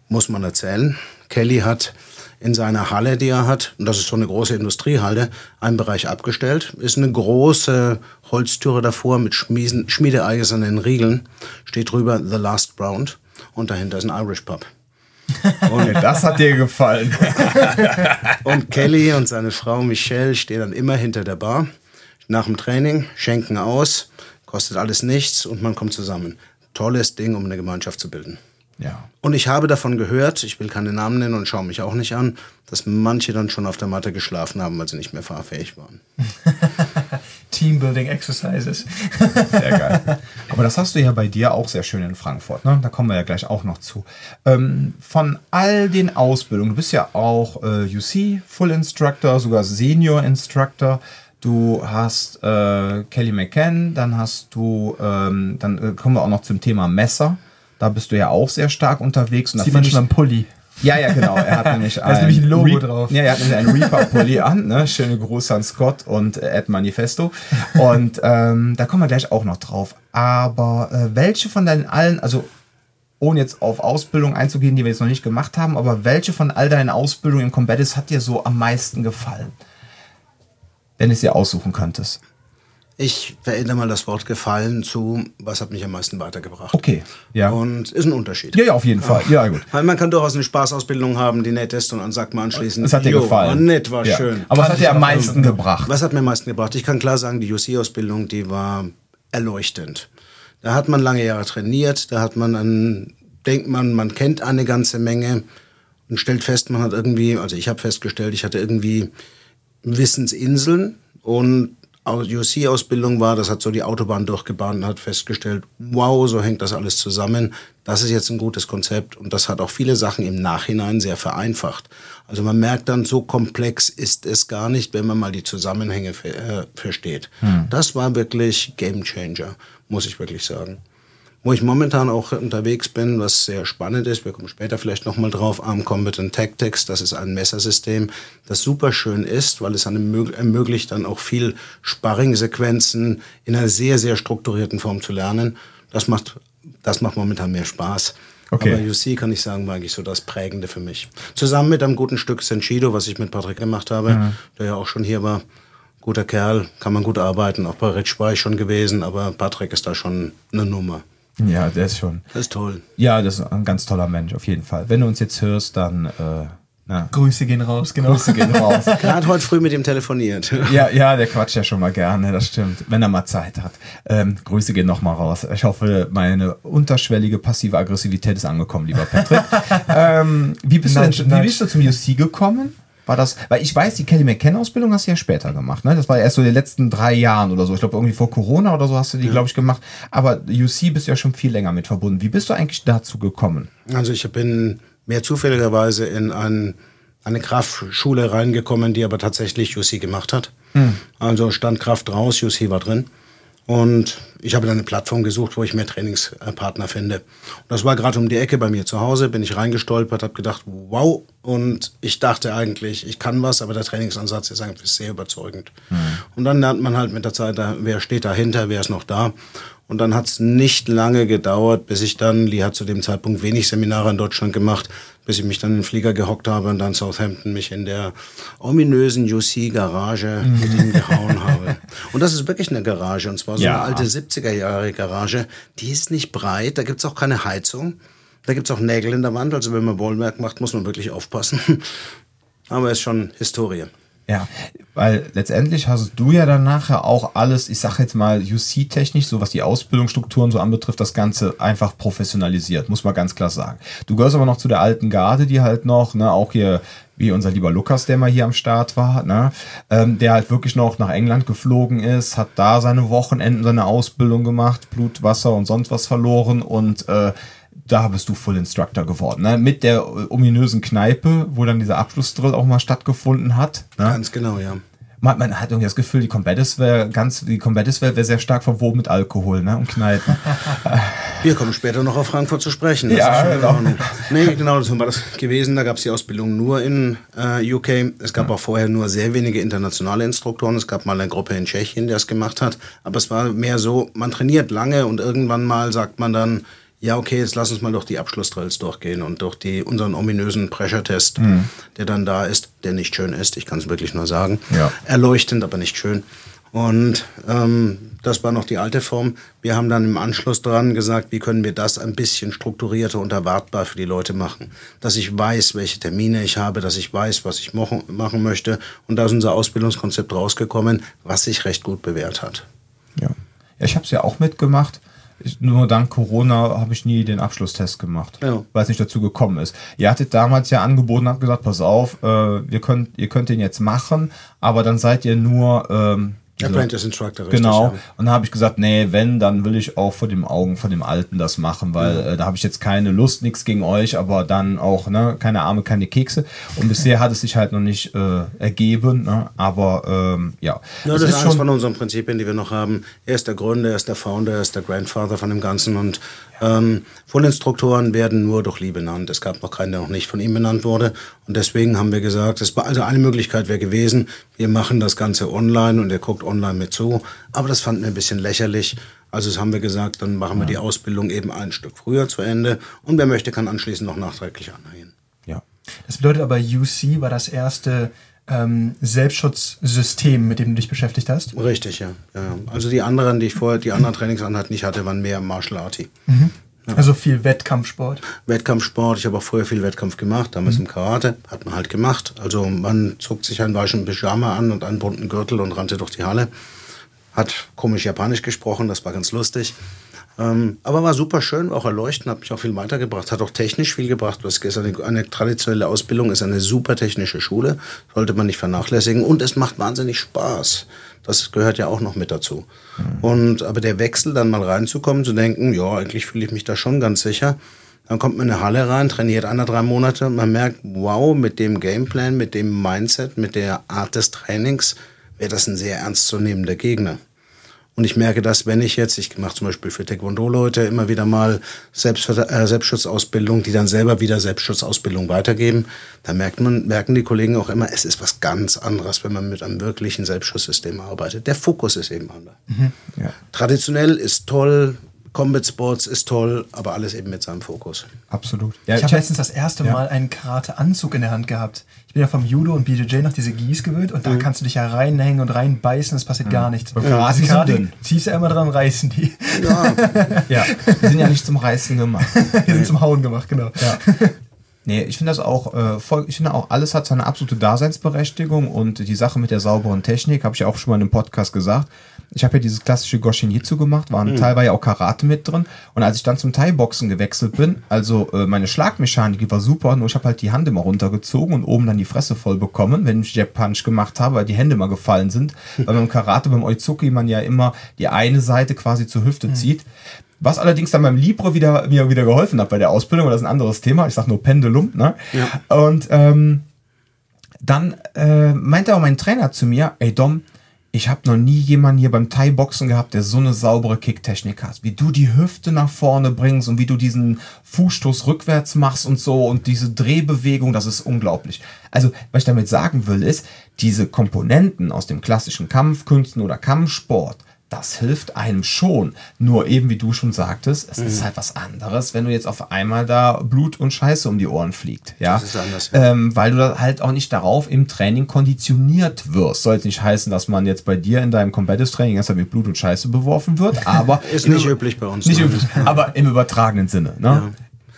muss man erzählen. Kelly hat in seiner Halle, die er hat, und das ist so eine große Industriehalle, einen Bereich abgestellt. Ist eine große Holztüre davor mit Schmiesen, schmiedeeisernen Riegeln. Steht drüber The Last Round und dahinter ist ein Irish Pub.
Und das hat dir gefallen.
Und Kelly und seine Frau Michelle stehen dann immer hinter der Bar. Nach dem Training, schenken aus, kostet alles nichts und man kommt zusammen. Tolles Ding, um eine Gemeinschaft zu bilden.
Ja.
Und ich habe davon gehört, ich will keine Namen nennen und schaue mich auch nicht an, dass manche dann schon auf der Matte geschlafen haben, weil sie nicht mehr fahrfähig waren.
Teambuilding Exercises.
Sehr geil. Aber das hast du ja bei dir auch sehr schön in Frankfurt. Ne? Da kommen wir ja gleich auch noch zu. Ähm, von all den Ausbildungen, du bist ja auch äh, UC Full Instructor, sogar Senior Instructor. Du hast äh, Kelly McCann, dann hast du, ähm, dann äh, kommen wir auch noch zum Thema Messer. Da bist du ja auch sehr stark unterwegs. Und da
Sieht man schon am Pulli.
ja, ja, genau. Er hat nämlich
Da ist nämlich ein Logo drauf.
Ja, er hat nämlich einen Reaper-Pulli an. Ne? Schöne Grüße an Scott und äh, Ed Manifesto. Und ähm, da kommen wir gleich auch noch drauf. Aber äh, welche von deinen allen, also ohne jetzt auf Ausbildung einzugehen, die wir jetzt noch nicht gemacht haben, aber welche von all deinen Ausbildungen im Combatives hat dir so am meisten gefallen? Wenn du es dir aussuchen könntest.
Ich verändere mal das Wort gefallen zu, was hat mich am meisten weitergebracht.
Okay. Ja.
Und ist ein Unterschied.
Ja, ja, auf jeden Fall. Ja, gut.
Weil man kann durchaus eine Spaßausbildung haben, die nett ist und dann sagt man anschließend,
Es hat dir
"Jo,
gefallen.
War nett, war
ja.
schön.
Aber was hat dir am meisten gebracht?
Was hat mir am meisten gebracht? Ich kann klar sagen, die UC-Ausbildung, die war erleuchtend. Da hat man lange Jahre trainiert, da hat man einen, denkt man, man kennt eine ganze Menge und stellt fest, man hat irgendwie, also ich habe festgestellt, ich hatte irgendwie Wissensinseln und UC-Ausbildung war, das hat so die Autobahn durchgebahnt und hat festgestellt, wow, so hängt das alles zusammen. Das ist jetzt ein gutes Konzept und das hat auch viele Sachen im Nachhinein sehr vereinfacht. Also man merkt dann, so komplex ist es gar nicht, wenn man mal die Zusammenhänge ver äh, versteht. Das war wirklich Game Changer, muss ich wirklich sagen. Wo ich momentan auch unterwegs bin, was sehr spannend ist, wir kommen später vielleicht nochmal drauf, Arm Combatant Tactics, das ist ein Messersystem, das super schön ist, weil es einem mög- ermöglicht, dann auch viel Sparring-Sequenzen in einer sehr, sehr strukturierten Form zu lernen. Das macht, das macht momentan mehr Spaß.
Okay.
Aber UC kann ich sagen, war eigentlich so das Prägende für mich. Zusammen mit einem guten Stück Senshido, was ich mit Patrick gemacht habe, der ja auch schon hier war. Guter Kerl, kann man gut arbeiten. Auch bei Rich war ich schon gewesen, aber Patrick ist da schon eine Nummer.
Ja, der ist schon.
Das ist toll.
Ja, das ist ein ganz toller Mensch, auf jeden Fall. Wenn du uns jetzt hörst, dann äh, Ja.
Grüße gehen raus, genau.
Grüße gehen raus.
Er hat heute früh mit ihm telefoniert.
Ja, ja, der quatscht ja schon mal gerne, das stimmt. Wenn er mal Zeit hat. Ähm, Grüße gehen nochmal raus. Ich hoffe, meine unterschwellige passive Aggressivität ist angekommen, lieber Patrick. ähm, wie, bist du,
Nudge,
denn- wie bist du zum UC gekommen? War das, weil ich weiß, die Kelly McKenna-Ausbildung hast du ja später gemacht, ne? Das war erst so in den letzten drei Jahren oder so. Ich glaube, irgendwie vor Corona oder so hast du die, glaube ich, gemacht. Aber UC bist du ja schon viel länger mit verbunden. Wie bist du eigentlich dazu gekommen?
Also ich bin mehr zufälligerweise in ein, eine Kraftschule reingekommen, die aber tatsächlich UC gemacht hat. Also stand Kraft raus, UC war drin. Und ich habe dann eine Plattform gesucht, wo ich mehr Trainingspartner finde. Und das war gerade um die Ecke bei mir zu Hause, bin ich reingestolpert, habe gedacht, wow. Und ich dachte eigentlich, ich kann was, aber der Trainingsansatz ist eigentlich sehr überzeugend. Und dann lernt man halt mit der Zeit, wer steht dahinter, wer ist noch da. Und dann hat es nicht lange gedauert, bis ich dann, Lee hat zu dem Zeitpunkt wenig Seminare in Deutschland gemacht, bis ich mich dann in den Flieger gehockt habe und dann Southampton mich in der ominösen UC-Garage mit ihm gehauen habe. Und das ist wirklich eine Garage, und zwar so
Ja.
eine alte 70er-Jahre-Garage. Die ist nicht breit, da gibt's auch keine Heizung. Da gibt's auch Nägel in der Wand, also wenn man Bollwerk macht, muss man wirklich aufpassen. Aber ist schon Historie.
Ja, weil letztendlich hast du ja dann nachher auch alles, ich sag jetzt mal UC-technisch, so was die Ausbildungsstrukturen so anbetrifft, das Ganze einfach professionalisiert, muss man ganz klar sagen. Du gehörst aber noch zu der alten Garde, die halt noch, ne, auch hier, wie unser lieber Lukas, der mal hier am Start war, ne, ähm, der halt wirklich noch nach England geflogen ist, hat da seine Wochenenden, seine Ausbildung gemacht, Blut, Wasser und sonst was verloren und äh, da bist du Full Instructor geworden, ne? Mit der äh, ominösen Kneipe, wo dann dieser Abschlussdrill auch mal stattgefunden hat. Ne?
Ganz genau, ja.
Man, man hat irgendwie das Gefühl, die Combatis wäre ganz, die Combatis wäre sehr stark verwoben mit Alkohol, ne? Und Kneipen.
Wir kommen später noch auf Frankfurt zu sprechen. Das
Ja, genau.
Nee, genau, so war das gewesen. Da gab es die Ausbildung nur in äh, UK. Es gab auch vorher nur sehr wenige internationale Instruktoren. Es gab mal eine Gruppe in Tschechien, die das gemacht hat. Aber es war mehr so, man trainiert lange und irgendwann mal sagt man dann, ja, okay, jetzt lass uns mal durch die Abschlussdrills durchgehen und durch die, unseren ominösen Pressure-Test, der dann da ist, der nicht schön ist. Ich kann es wirklich nur sagen.
Ja.
Erleuchtend, aber nicht schön. Und ähm, das war noch die alte Form. Wir haben dann im Anschluss dran gesagt, wie können wir das ein bisschen strukturierter und erwartbar für die Leute machen. Dass ich weiß, welche Termine ich habe, dass ich weiß, was ich machen, machen möchte. Und da ist unser Ausbildungskonzept rausgekommen, was sich recht gut bewährt hat.
Ja. ja ich habe es ja auch mitgemacht. Ich, nur dank Corona habe ich nie den Abschlusstest gemacht,
Ja.
weil es nicht dazu gekommen ist. Ihr hattet damals ja angeboten, habt gesagt, pass auf, äh, wir könnt, ihr könnt den jetzt machen, aber dann seid ihr nur ähm,
Apprentice Instructor, richtig.
Genau.
Ja.
Und da habe ich gesagt, nee, wenn, dann will ich auch vor dem Augen von dem Alten das machen, weil äh, da habe ich jetzt keine Lust, nichts gegen euch, aber dann auch, ne, keine Arme, keine Kekse. Und bisher hat es sich halt noch nicht äh, ergeben, ne? aber ähm, ja.
Ja,
Es
das ist eines von unseren Prinzipien, die wir noch haben. Er ist der Gründer, er ist der Founder, er ist der Grandfather von dem Ganzen. Und ähm, Vollinstruktoren werden nur durch Lee benannt. Es gab noch keinen, der noch nicht von ihm benannt wurde. Und deswegen haben wir gesagt, es war also eine Möglichkeit wäre gewesen, wir machen das Ganze online und er guckt online mit zu. Aber das fanden wir ein bisschen lächerlich. Also das haben wir gesagt, dann machen wir die Ausbildung eben ein Stück früher zu Ende. Und wer möchte, kann anschließend noch nachträglich anhängen.
ja.
Das bedeutet aber, UC war das erste ähm, Selbstschutzsystem, mit dem du dich beschäftigt hast.
Richtig, ja. ja. ja. Also die anderen, die ich vorher, die anderen Trainingseinheiten nicht hatte, waren mehr Martial Arty.
Also viel Wettkampfsport.
Wettkampfsport, ich habe auch früher viel Wettkampf gemacht, damals im Karate, hat man halt gemacht. Also man zog sich einen weichen Pyjama an und einen bunten Gürtel und rannte durch die Halle. Hat komisch Japanisch gesprochen, das war ganz lustig. Ähm, aber war super schön, war auch erleuchtend, hat mich auch viel weitergebracht, hat auch technisch viel gebracht. Das ist eine, eine traditionelle Ausbildung, ist eine super technische Schule, sollte man nicht vernachlässigen und es macht wahnsinnig Spaß. Das gehört ja auch noch mit dazu. Und aber der Wechsel, dann mal reinzukommen, zu denken, ja, eigentlich fühle ich mich da schon ganz sicher. Dann kommt man in eine Halle rein, trainiert einer drei Monate man merkt, wow, mit dem Gameplan, mit dem Mindset, mit der Art des Trainings wäre das ein sehr ernstzunehmender Gegner. Und ich merke das, wenn ich jetzt, ich mache zum Beispiel für Taekwondo-Leute immer wieder mal Selbst, äh, Selbstschutzausbildung, die dann selber wieder Selbstschutzausbildung weitergeben, da merkt man, merken die Kollegen auch immer, es ist was ganz anderes, wenn man mit einem wirklichen Selbstschutzsystem arbeitet. Der Fokus ist eben anders.
ja.
Traditionell ist toll, Combat Sports ist toll, aber alles eben mit seinem Fokus.
Absolut. Ja,
Ich habe
hab-
letztens das erste
Ja.
Mal einen Karate-Anzug in der Hand gehabt. Ich bin ja vom Judo und BJJ noch diese Gis gewöhnt und da kannst du dich ja reinhängen und reinbeißen, es passiert gar nichts. Also
sind
Karate ziehst du einmal dran, reißen die.
Ja,
ja, die sind ja nicht zum Reißen gemacht.
Die sind zum Hauen gemacht, genau.
Ja. Nee, ich finde das auch äh, voll, ich finde auch, alles hat seine absolute Daseinsberechtigung und die Sache mit der sauberen Technik, habe ich ja auch schon mal in einem Podcast gesagt. Ich habe ja dieses klassische Goshin Jitsu gemacht, waren teilweise auch Karate mit drin. Und als ich dann zum Thai-Boxen gewechselt bin, also äh, meine Schlagmechanik war super, nur ich habe halt die Hand immer runtergezogen und oben dann die Fresse voll bekommen, wenn ich Jab Punch gemacht habe, weil die Hände mal gefallen sind. Weil beim Karate, beim Oizuki man ja immer die eine Seite quasi zur Hüfte zieht. Was allerdings dann beim Libre wieder, mir wieder geholfen hat bei der Ausbildung, aber das ist ein anderes Thema. Ich sag nur Pendulum, ne?
Ja.
Und ähm, dann äh, meinte auch mein Trainer zu mir, ey Dom, ich habe noch nie jemanden hier beim Thai-Boxen gehabt, der so eine saubere Kicktechnik hat. Wie du die Hüfte nach vorne bringst und wie du diesen Fußstoß rückwärts machst und so und diese Drehbewegung, das ist unglaublich. Also, was ich damit sagen will, ist, diese Komponenten aus dem klassischen Kampfkünsten oder Kampfsport, das hilft einem schon. Nur eben, wie du schon sagtest, es ist halt was anderes, wenn du jetzt auf einmal da Blut und Scheiße um die Ohren fliegt. Ja?
Das ist anders, ja.
Ähm, weil du da halt auch nicht darauf im Training konditioniert wirst. Soll jetzt nicht heißen, dass man jetzt bei dir in deinem Competitive Training erstmal mit Blut und Scheiße beworfen wird, aber.
Ist
im
nicht üblich bei uns,
Nicht
nein.
üblich, aber im übertragenen Sinne. Ne?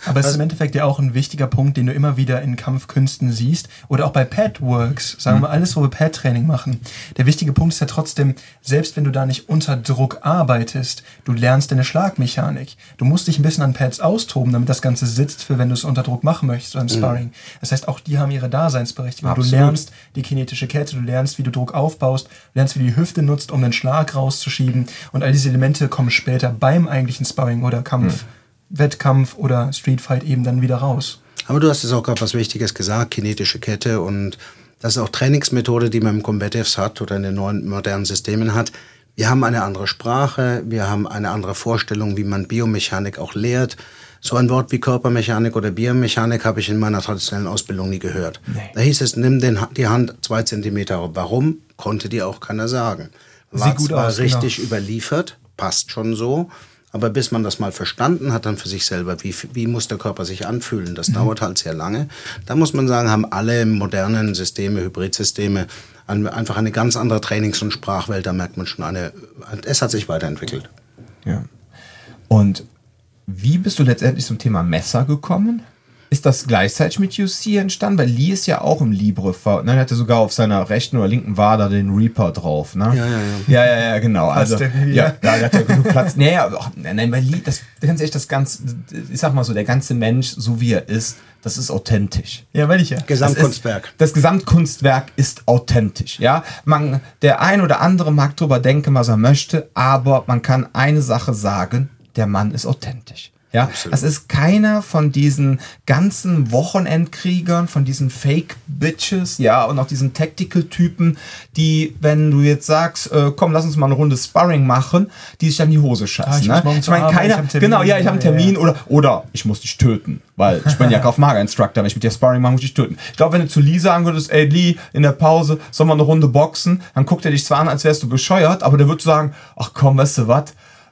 Aber es ist im Endeffekt ja auch ein wichtiger Punkt, den du immer wieder in Kampfkünsten siehst oder auch bei Padworks, sagen wir alles, wo wir Pad-Training machen. Der wichtige Punkt ist ja trotzdem, selbst wenn du da nicht unter Druck arbeitest, du lernst deine Schlagmechanik. Du musst dich ein bisschen an Pads austoben, damit das Ganze sitzt, für wenn du es unter Druck machen möchtest beim Sparring. Das heißt, auch die haben ihre Daseinsberechtigung.
Absolut.
Du lernst die kinetische Kette, du lernst, wie du Druck aufbaust, du lernst, wie du die Hüfte nutzt, um den Schlag rauszuschieben. Und all diese Elemente kommen später beim eigentlichen Sparring oder Kampf. Wettkampf oder Streetfight eben dann wieder raus.
Aber du hast jetzt auch gerade was Wichtiges gesagt, kinetische Kette und das ist auch Trainingsmethode, die man im Combatives hat oder in den neuen modernen Systemen hat. Wir haben eine andere Sprache, wir haben eine andere Vorstellung, wie man Biomechanik auch lehrt. So ein Wort wie Körpermechanik oder Biomechanik habe ich in meiner traditionellen Ausbildung nie gehört. Da hieß es, nimm den, die Hand zwei Zentimeter. Warum? Konnte dir auch keiner sagen. War
Sieht gut
zwar
aus, genau.
richtig überliefert, passt schon so, aber bis man das mal verstanden hat, dann für sich selber, wie, wie muss der Körper sich anfühlen, das dauert halt sehr lange. Da muss man sagen, haben alle modernen Systeme, Hybridsysteme, ein- einfach eine ganz andere Trainings- und Sprachwelt, da merkt man schon eine, es hat sich weiterentwickelt.
Ja. Und wie bist du letztendlich zum Thema Messer gekommen? Ist das gleichzeitig mit UC entstanden? Weil Lee ist ja auch im Libre. ver- Ne, er hatte sogar auf seiner rechten oder linken Wade den Reaper drauf. Ne?
Ja, ja, ja.
Ja, ja, ja, genau. Also, ja, der hat ja genug Platz. Nee, ja, ach, nein, bei Lee, das, ganz ehrlich, das ganze, ich sag mal so, der ganze Mensch, so wie er ist, das ist authentisch.
Ja, weil ich ja.
Gesamtkunstwerk.
Das, ist, das Gesamtkunstwerk ist authentisch. Ja, man, der ein oder andere mag drüber denken, was er möchte, aber man kann eine Sache sagen: Der Mann ist authentisch. Ja,
Absolut.
das ist keiner von diesen ganzen Wochenendkriegern, von diesen Fake-Bitches, ja, und auch diesen Tactical-Typen, die, wenn du jetzt sagst, äh, komm, lass uns mal eine Runde Sparring machen, die sich dann die Hose scheißen.
Ah, ich
ne? ich meine, keiner,
ich Termin.
genau, ja, ich habe einen
Ja, ja,
Termin
ja.
oder, oder ich muss dich töten, weil ich bin ja Kaufmager-Instructor, wenn ich mit dir Sparring mache, muss ich dich töten. Ich glaube, wenn du zu Lee sagen würdest, ey Lee, in der Pause sollen wir eine Runde boxen, dann guckt er dich zwar an, als wärst du bescheuert, aber der wird sagen, ach komm, weißt du was,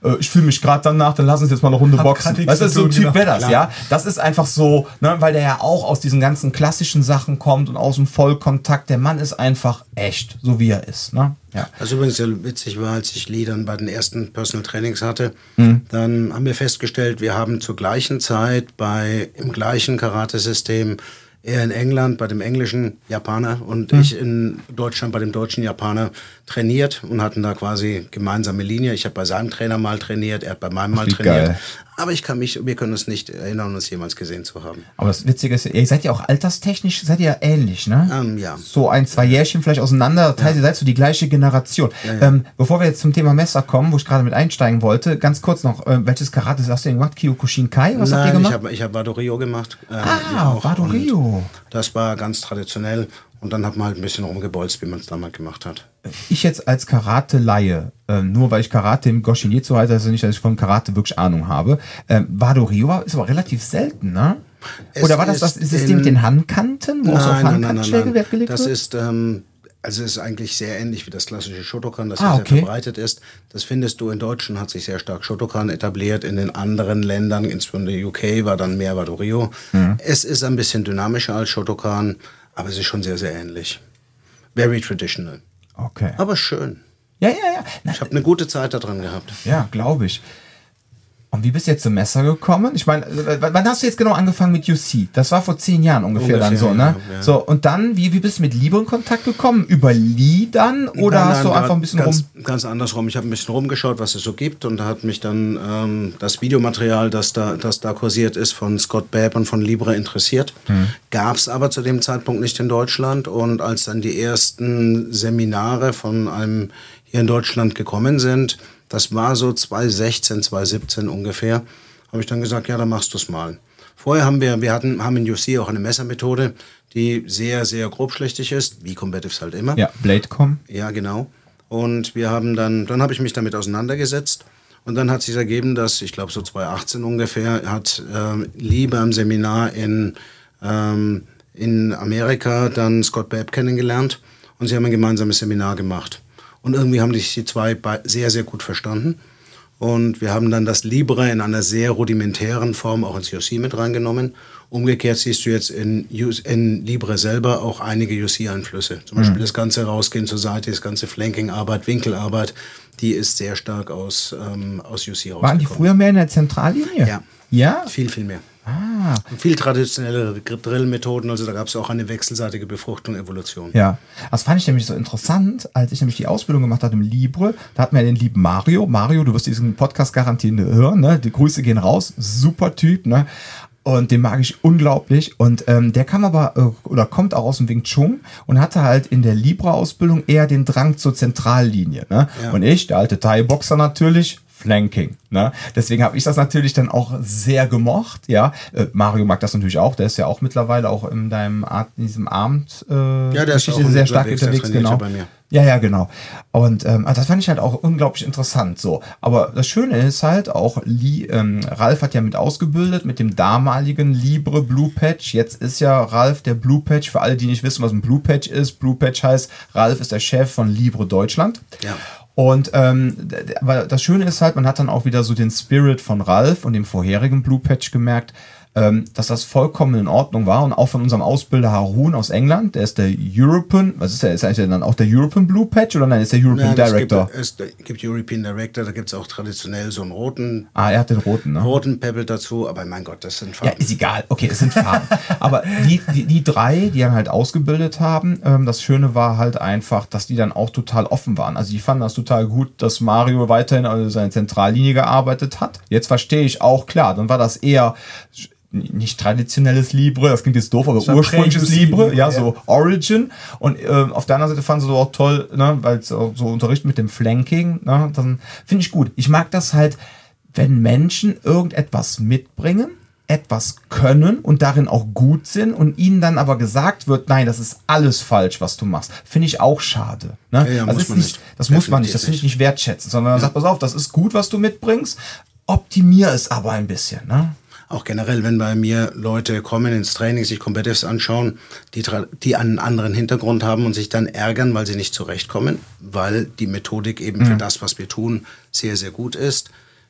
Äh, ich fühle mich gerade danach, dann lass uns jetzt mal eine Runde
Hab
boxen. Weißt du,
zu
so ein Typ
genau.
wäre das,
Klar.
ja. Das ist einfach so, ne, weil der ja auch aus diesen ganzen klassischen Sachen kommt und aus dem Vollkontakt. Der Mann ist einfach echt, so wie er ist, ne? Ja.
Was übrigens sehr witzig war, als ich Lee dann bei den ersten Personal Trainings hatte,
Mhm.
dann haben wir festgestellt, wir haben zur gleichen Zeit bei im gleichen Karate-System er in England bei dem englischen Japaner
Mhm.
und ich in Deutschland bei dem deutschen Japaner trainiert und hatten da quasi gemeinsame Linie. Ich habe bei seinem Trainer mal trainiert, er hat bei meinem mal
wie
trainiert.
geil.
Aber ich kann mich, wir können uns nicht erinnern, uns jemals gesehen zu haben.
Aber das Witzige ist, ihr seid ja auch alterstechnisch, seid ihr ja ähnlich, ne?
Ähm, ja.
So ein, zwei Jährchen vielleicht auseinander. Das heißt, ihr seid so die gleiche Generation. Ähm, bevor wir jetzt zum Thema Messer kommen, wo ich gerade mit einsteigen wollte, ganz kurz noch, äh, welches Karate hast du denn gemacht? Kyokushinkai? Was habt ihr
Nein, ich
gemacht?
habe ich hab Wado Rio gemacht. äh,
Ah. Wado Rio.
Das war ganz traditionell. Und dann hat man halt ein bisschen rumgebolzt, wie man es damals gemacht hat.
ich jetzt als Karate-Laie, ähm, nur weil ich Karate im Goshinetsu heißt das nicht, dass ich vom Karate wirklich Ahnung habe. Ähm, Wado Rio ist aber relativ selten, ne?
Es
Oder war das das
ist
System
in-
mit den Handkanten, wo es auf Handkantenschläge Wert gelegt
Das
wird?
ist, ähm, also es ist eigentlich sehr ähnlich wie das klassische Shotokan, das
Ah,
hier
okay.
sehr verbreitet ist. Das findest du in Deutschen, hat sich sehr stark Shotokan etabliert. In den anderen Ländern, insbesondere UK, war dann mehr Wado.
Mhm.
Es ist ein bisschen dynamischer als Shotokan, aber es ist schon sehr, sehr ähnlich. Very traditional.
Okay.
Aber schön.
Ja, ja, ja. Na,
Ich habe eine gute Zeit da dran gehabt.
Ja, glaube ich. Und wie bist du jetzt zum Messer gekommen? Ich meine, wann hast du jetzt genau angefangen mit UC? Das war vor zehn Jahren ungefähr, dann
Ungefähr,
so, ne?
ja.
So, und dann, wie, wie bist du mit Liebe in Kontakt gekommen? Über Lee dann? Oder
Nein,
hast
nein,
du
da-
einfach ein bisschen
ganz,
rum.
Ganz andersrum. Ich habe ein bisschen rumgeschaut, was es so gibt und da hat mich dann ähm, das Videomaterial, das da, das da kursiert ist, von Scott Babb und von Libre interessiert.
Hm.
Gab es aber zu dem Zeitpunkt nicht in Deutschland und als dann die ersten Seminare von einem hier in Deutschland gekommen sind, das war so 2016, 2017 ungefähr, habe ich dann gesagt, ja, dann machst du es mal. Vorher haben wir, wir hatten, haben in UC auch eine Messermethode, die sehr, sehr grobschlächtig ist, wie Combatives halt immer.
Ja, Bladecom.
Ja, genau. Und wir haben dann, dann habe ich mich damit auseinandergesetzt. Und dann hat sich ergeben, dass, ich glaube so 2018 ungefähr, hat ähm, Lee beim Seminar in, ähm, in Amerika dann Scott Babb kennengelernt. Und sie haben ein gemeinsames Seminar gemacht. Und irgendwie haben sich die zwei sehr, sehr gut verstanden. Und wir haben dann das Libre in einer sehr rudimentären Form auch ins UC mit reingenommen. Umgekehrt siehst du jetzt in, in Libre selber auch einige UC-Einflüsse. Zum Beispiel das ganze Rausgehen zur Seite, das ganze Flanking-Arbeit, Winkelarbeit, die ist sehr stark aus, ähm, aus UC rausgekommen.
Waren die früher mehr in der Zentrallinie?
Ja.
Ja?
Viel, viel mehr.
Ah.
Viel traditionellere Drillmethoden, also da gab es auch eine wechselseitige Befruchtung, Evolution.
Ja, das fand ich nämlich so interessant, als ich nämlich die Ausbildung gemacht hatte im Libre. Da hatten wir den lieben Mario. Mario, du wirst diesen Podcast garantiert hören, ne? Die Grüße gehen raus. Super Typ, ne? Und den mag ich unglaublich. Und ähm, der kam aber äh, oder kommt auch aus dem Wing Chun und hatte halt in der Libre-Ausbildung eher den Drang zur Zentrallinie. Ne?
Ja.
Und ich, der alte Thai-Boxer natürlich, Flanking. Ne? Deswegen habe ich das natürlich dann auch sehr gemocht. Ja, äh, Mario mag das natürlich auch. Der ist ja auch mittlerweile auch in deinem Art, in diesem Abend äh,
Ja, der ist
Geschichte
auch
sehr stark
unterwegs,
Genau.
ja bei mir.
Ja, ja, genau. Und ähm, also das fand ich halt auch unglaublich interessant. So, aber das Schöne ist halt auch, Lee, ähm, Ralf hat ja mit ausgebildet mit dem damaligen Libre Blue Patch. Jetzt ist ja Ralf der Blue Patch. Für alle, die nicht wissen, was ein Blue Patch ist, Blue Patch heißt, Ralf ist der Chef von Libre Deutschland.
Ja.
Und ähm, das Schöne ist halt, man hat dann auch wieder so den Spirit von Ralf und dem vorherigen Blue Patch gemerkt, dass das vollkommen in Ordnung war und auch von unserem Ausbilder Harun aus England, der ist der European, was ist der, ist eigentlich dann auch der European Blue Patch oder nein, ist der European
Ja, das
Director?
Gibt, es gibt European Director, da gibt es auch traditionell so einen roten,
ah, er hat den roten, ne?
roten Pebble dazu, aber mein Gott, das sind
Ja,
Farben.
ist egal. Okay, es sind Farben. Aber die, die, die drei, die dann halt ausgebildet haben, ähm, das Schöne war halt einfach, dass die dann auch total offen waren. Also die fanden das total gut, dass Mario weiterhin also seine Zentrallinie gearbeitet hat. Jetzt verstehe ich auch, klar, dann war das eher nicht traditionelles Libre, das klingt jetzt doof, aber ursprüngliches Libre,
Libre,
ja,
ja.
so Origin. Und ähm, auf der anderen Seite fanden sie so auch toll, ne, weil es auch so Unterricht mit dem Flanking, ne, dann finde ich gut. Ich mag das halt, wenn Menschen irgendetwas mitbringen, etwas können und darin auch gut sind und ihnen dann aber gesagt wird, nein, das ist alles falsch, was du machst. Finde ich auch schade. Ne?
Ja, ja,
das
muss
nicht,
nicht.
das muss man nicht, das finde ich
nicht.
wertschätzen, sondern man sagt, pass auf, das ist gut, was du mitbringst, optimier es aber ein bisschen. Ne?
Auch generell, wenn bei mir Leute kommen ins Training, sich Combatives anschauen, die, die einen anderen Hintergrund haben und sich dann ärgern, weil sie nicht zurechtkommen, weil die Methodik eben für das, was wir tun, sehr, sehr gut ist.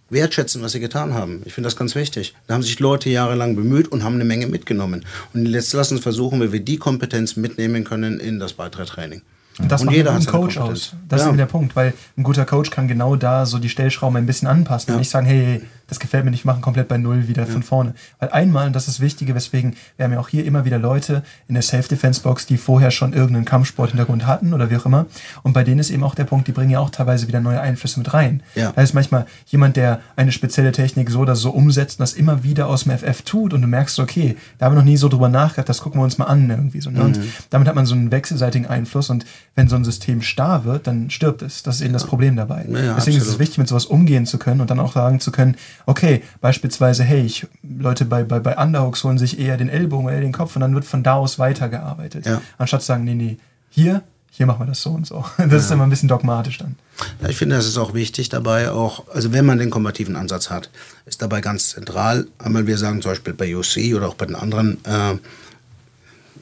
Wertschätzen, was sie getan haben. Ich finde das ganz wichtig. Da haben sich Leute jahrelang bemüht und haben eine Menge mitgenommen. Und jetzt lassen uns versuchen, wie wir die Kompetenz mitnehmen können in das weitere Training.
Und das
Und
macht
jeder
einen Coach aus. Das
Ja.
ist eben der Punkt, weil ein guter Coach kann genau da so die Stellschrauben ein bisschen anpassen und
Ja.
nicht sagen, hey, hey, das gefällt mir nicht, machen komplett bei Null wieder von vorne. Weil einmal, und das ist das Wichtige, weswegen wir haben ja auch hier immer wieder Leute in der Self-Defense-Box, die vorher schon irgendeinen Kampfsport-Hintergrund hatten oder wie auch immer. Und bei denen ist eben auch der Punkt, die bringen ja auch teilweise wieder neue Einflüsse mit rein.
Ja.
Da ist manchmal jemand, der eine spezielle Technik so oder so umsetzt und das immer wieder aus dem FF tut und du merkst, okay, da haben wir noch nie so drüber nachgedacht, das gucken wir uns mal an irgendwie so. Ne? Und
Mhm.
damit hat man so einen wechselseitigen Einfluss und wenn so ein System starr wird, dann stirbt es. Das ist eben das Problem dabei.
Ja, ja,
Deswegen ist es
absolut.
wichtig, mit sowas umgehen zu können und dann auch sagen zu können, okay, beispielsweise, hey, ich, Leute bei, bei, bei Underhooks holen sich eher den Ellbogen oder eher den Kopf und dann wird von da aus weitergearbeitet.
Ja.
Anstatt zu sagen, nee, nee, hier, hier machen wir das so und so. Das ist immer ein bisschen dogmatisch dann.
Ja, ich finde, das ist auch wichtig dabei, auch, also wenn man den kombativen Ansatz hat, ist dabei ganz zentral, einmal wir sagen zum Beispiel bei UC oder auch bei den anderen äh,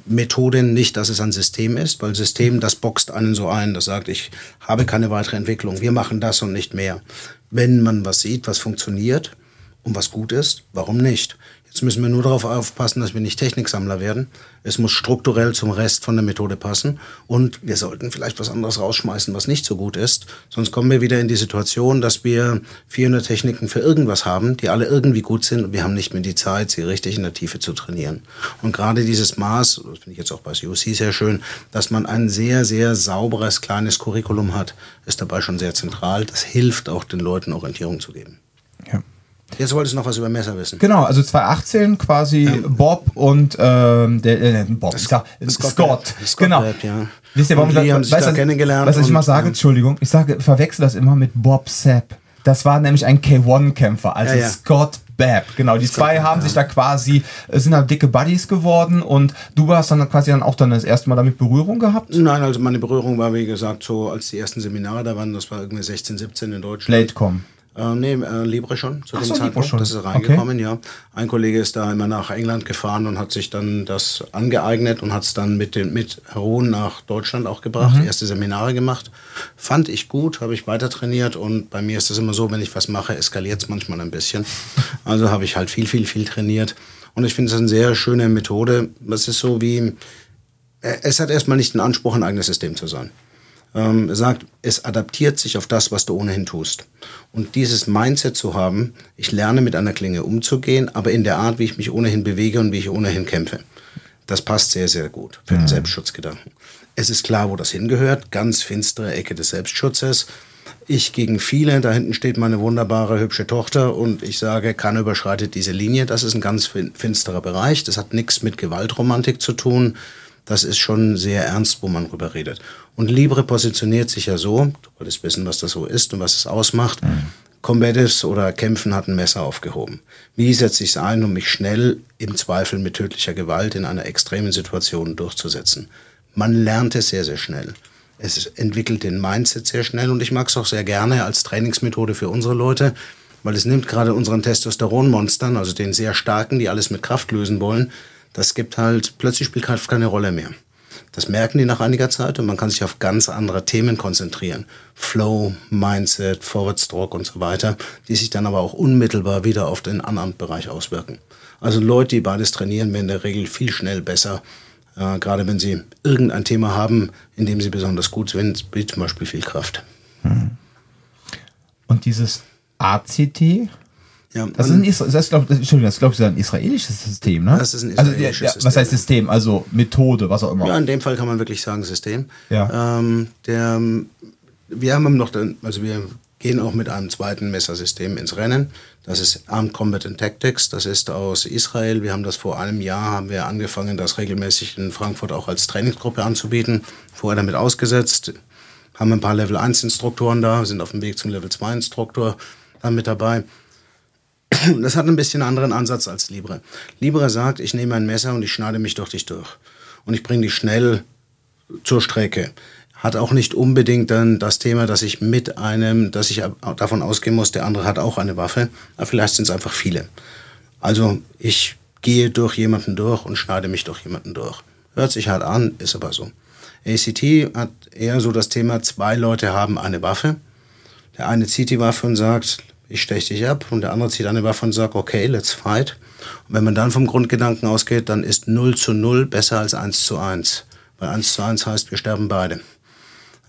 Methoden nicht, dass es ein System ist, weil System, das boxt einen so ein, das sagt, ich habe keine weitere Entwicklung, wir machen das und nicht mehr. Wenn man was sieht, was funktioniert und was gut ist, warum nicht? Jetzt müssen wir nur darauf aufpassen, dass wir nicht Techniksammler werden. Es muss strukturell zum Rest von der Methode passen. Und wir sollten vielleicht was anderes rausschmeißen, was nicht so gut ist. Sonst kommen wir wieder in die Situation, dass wir 400 Techniken für irgendwas haben, die alle irgendwie gut sind und wir haben nicht mehr die Zeit, sie richtig in der Tiefe zu trainieren. Und gerade dieses Maß, das finde ich jetzt auch bei COC sehr schön, dass man ein sehr, sehr sauberes, kleines Curriculum hat, ist dabei schon sehr zentral. Das hilft auch den Leuten Orientierung zu geben.
Ja.
Jetzt wolltest du noch was über Messer wissen.
Genau, also 2018 quasi Bob und ähm, der äh, Bob, ich sag, Scott,
Scott Webb. Scott
genau.
Webb, ja.
Wisst ihr, warum
Und die haben sich
weißt
da kennengelernt
Was ich immer sage,
ja.
Entschuldigung, ich sage, verwechsel das immer mit Bob Sapp. Das war nämlich ein K1-Kämpfer, also
Ja, ja.
Scott Babb. Genau, die zwei
Babb,
haben sich da quasi, äh, sind da dicke Buddies geworden und du hast dann quasi dann auch dann das erste Mal damit Berührung gehabt.
Nein, also meine Berührung war, wie gesagt, so, als die ersten Seminare da waren, das war irgendwie 16, 17 in Deutschland.
Platecom.
Äh, nee, äh, Libre schon, zu
Ach
dem
so,
Zeitpunkt.
schon.
Das ist reingekommen, ja. Ein Kollege ist da immer nach England gefahren und hat sich dann das angeeignet und hat es dann mit, den, mit Heron nach Deutschland auch gebracht,
Mhm.
erste Seminare gemacht. Fand ich gut, habe ich weiter trainiert und bei mir ist es immer so, wenn ich was mache, eskaliert es manchmal ein bisschen. Also habe ich halt viel, viel, viel trainiert. Und ich finde es eine sehr schöne Methode. Das ist so wie, äh, es hat erstmal nicht den Anspruch, ein eigenes System zu sein ähm, sagt, es adaptiert sich auf das, was du ohnehin tust. Und dieses Mindset zu haben, ich lerne mit einer Klinge umzugehen, aber in der Art, wie ich mich ohnehin bewege und wie ich ohnehin kämpfe. Das passt sehr, sehr gut für den Selbstschutzgedanken. Es ist klar, wo das hingehört, ganz finstere Ecke des Selbstschutzes. Ich gegen viele, da hinten steht meine wunderbare, hübsche Tochter und ich sage, keiner überschreitet diese Linie. Das ist ein ganz fin- finsterer Bereich. Das hat nichts mit Gewaltromantik zu tun. Das ist schon sehr ernst, wo man drüber redet. Und Libre positioniert sich ja so, du wolltest wissen, was das so ist und was es ausmacht. Combatives oder Kämpfen hat ein Messer aufgehoben. Wie setze ich es ein, um mich schnell im Zweifel mit tödlicher Gewalt in einer extremen Situation durchzusetzen? Man lernt es sehr, sehr schnell. Es entwickelt den Mindset sehr schnell und ich mag es auch sehr gerne als Trainingsmethode für unsere Leute, weil es nimmt gerade unseren Testosteronmonstern, also den sehr starken, die alles mit Kraft lösen wollen, das gibt halt, plötzlich spielt Kraft keine Rolle mehr. Das merken die nach einiger Zeit und man kann sich auf ganz andere Themen konzentrieren. Flow, Mindset, Stroke und so weiter, die sich dann aber auch unmittelbar wieder auf den anderen Bereich auswirken. Also Leute, die beides trainieren, werden in der Regel viel schnell besser, äh, gerade wenn sie irgendein Thema haben, in dem sie besonders gut sind, wie zum Beispiel viel Kraft.
Und dieses ACT,
Ja,
das ist ein, Isra das ist, glaub, Entschuldigung, das ist, glaube ich, ein israelisches System, ne?
Das ist ein
also,
israelisches
ja, ja, Was
System,
heißt System? Also Methode, was auch immer.
Ja, in dem Fall kann man wirklich sagen System.
Ja.
Ähm, der, wir haben noch, den, also wir gehen auch mit einem zweiten Messersystem ins Rennen. Das ist Armed Combat and Tactics. Das ist aus Israel. Wir haben das vor einem Jahr haben wir angefangen, das regelmäßig in Frankfurt auch als Trainingsgruppe anzubieten. Vorher damit ausgesetzt. Haben ein paar Level 1 Instruktoren da, sind auf dem Weg zum Level 2 Instruktor dann mit dabei. Das hat ein bisschen anderen Ansatz als Libre. Libre sagt, ich nehme ein Messer und ich schneide mich durch dich durch. Und ich bringe dich schnell zur Strecke. Hat auch nicht unbedingt dann das Thema, dass ich mit einem, dass ich davon ausgehen muss, der andere hat auch eine Waffe. Aber vielleicht sind es einfach viele. Also ich gehe durch jemanden durch und schneide mich durch jemanden durch. Hört sich halt an, ist aber so. ACT hat eher so das Thema, zwei Leute haben eine Waffe. Der eine zieht die Waffe und sagt, ich steche dich ab. Und der andere zieht eine Waffe und sagt, okay, let's fight. Und wenn man dann vom Grundgedanken ausgeht, dann ist 0 zu 0 besser als 1 zu 1. Weil 1 zu 1 heißt, wir sterben beide.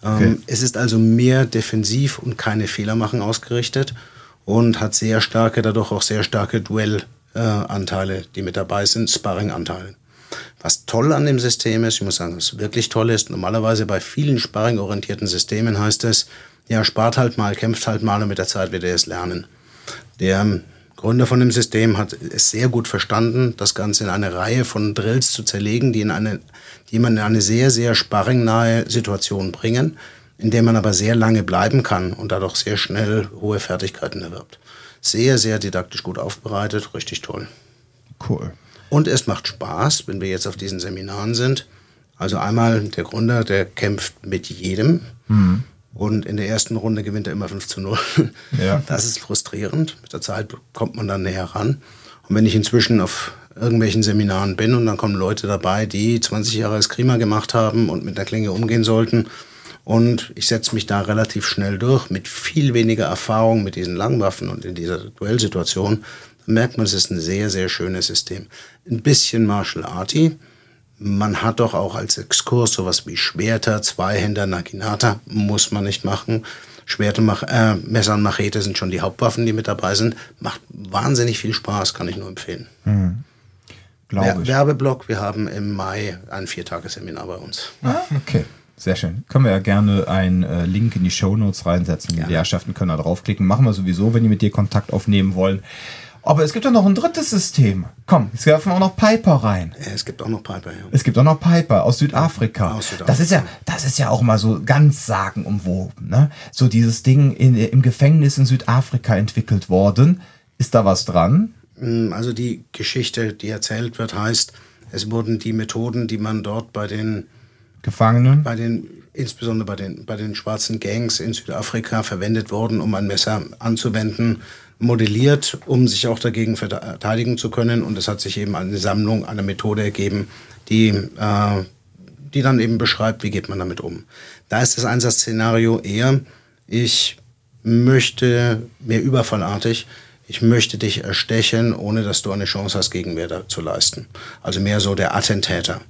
Okay.
Ähm, es ist also mehr defensiv und keine Fehler machen ausgerichtet und hat sehr starke, dadurch auch sehr starke Duell-Anteile, die mit dabei sind, Sparring-Anteile. Was toll an dem System ist, ich muss sagen, was wirklich toll ist, normalerweise bei vielen Sparring-orientierten Systemen heißt es, ja, spart halt mal, kämpft halt mal und mit der Zeit wird er es lernen. Der ähm, Gründer von dem System hat es sehr gut verstanden, das Ganze in eine Reihe von Drills zu zerlegen, die, in eine, die man in eine sehr, sehr sparringnahe Situation bringen, in der man aber sehr lange bleiben kann und dadurch sehr schnell hohe Fertigkeiten erwirbt. Sehr, sehr didaktisch gut aufbereitet, richtig toll.
Cool.
Und es macht Spaß, wenn wir jetzt auf diesen Seminaren sind. Also einmal der Gründer, der kämpft mit jedem. Und in der ersten Runde gewinnt er immer 5 zu 0.
Ja.
Das ist frustrierend. Mit der Zeit kommt man dann näher ran. Und wenn ich inzwischen auf irgendwelchen Seminaren bin und dann kommen Leute dabei, die 20 Jahre als Klima gemacht haben und mit der Klinge umgehen sollten. Und ich setze mich da relativ schnell durch mit viel weniger Erfahrung mit diesen Langwaffen und in dieser Duellsituation, dann merkt man, es ist ein sehr, sehr schönes System. Ein bisschen Martial Arty. Man hat doch auch als Exkurs sowas wie Schwerter, Zweihänder, Naginata, muss man nicht machen. Schwerte, äh, Messer und Machete sind schon die Hauptwaffen, die mit dabei sind. Macht wahnsinnig viel Spaß, kann ich nur empfehlen. Wer
ich.
Werbeblock, wir haben im Mai ein Viertagesseminar bei uns.
Ah, okay. Sehr schön. Können wir ja gerne einen äh, Link in die Shownotes reinsetzen. Die Lehrschaften können da draufklicken. Machen wir sowieso, wenn die mit dir Kontakt aufnehmen wollen. Aber es gibt ja noch ein drittes System. Komm, jetzt werfen wir auch noch Piper rein.
Es gibt auch noch Piper, ja.
Es gibt auch noch Piper aus Südafrika.
Aus Südafrika.
Das ist ja, das ist ja auch mal so ganz sagenumwoben, ne? So dieses Ding in, im Gefängnis in Südafrika entwickelt worden. Ist da was dran?
Mm, Also die Geschichte, die erzählt wird, heißt, es wurden die Methoden, die man dort bei den,
Gefangenen?
bei den insbesondere bei den, bei den schwarzen Gangs in Südafrika verwendet wurden, um ein Messer anzuwenden, modelliert, um sich auch dagegen verteidigen zu können. Und es hat sich eben eine Sammlung, eine Methode ergeben, die, äh, die dann eben beschreibt, wie geht man damit um. Da ist das Einsatzszenario eher, ich möchte mir überfallartig, ich möchte dich erstechen, ohne dass du eine Chance hast, Gegenwehr zu leisten. Also mehr so der Attentäter.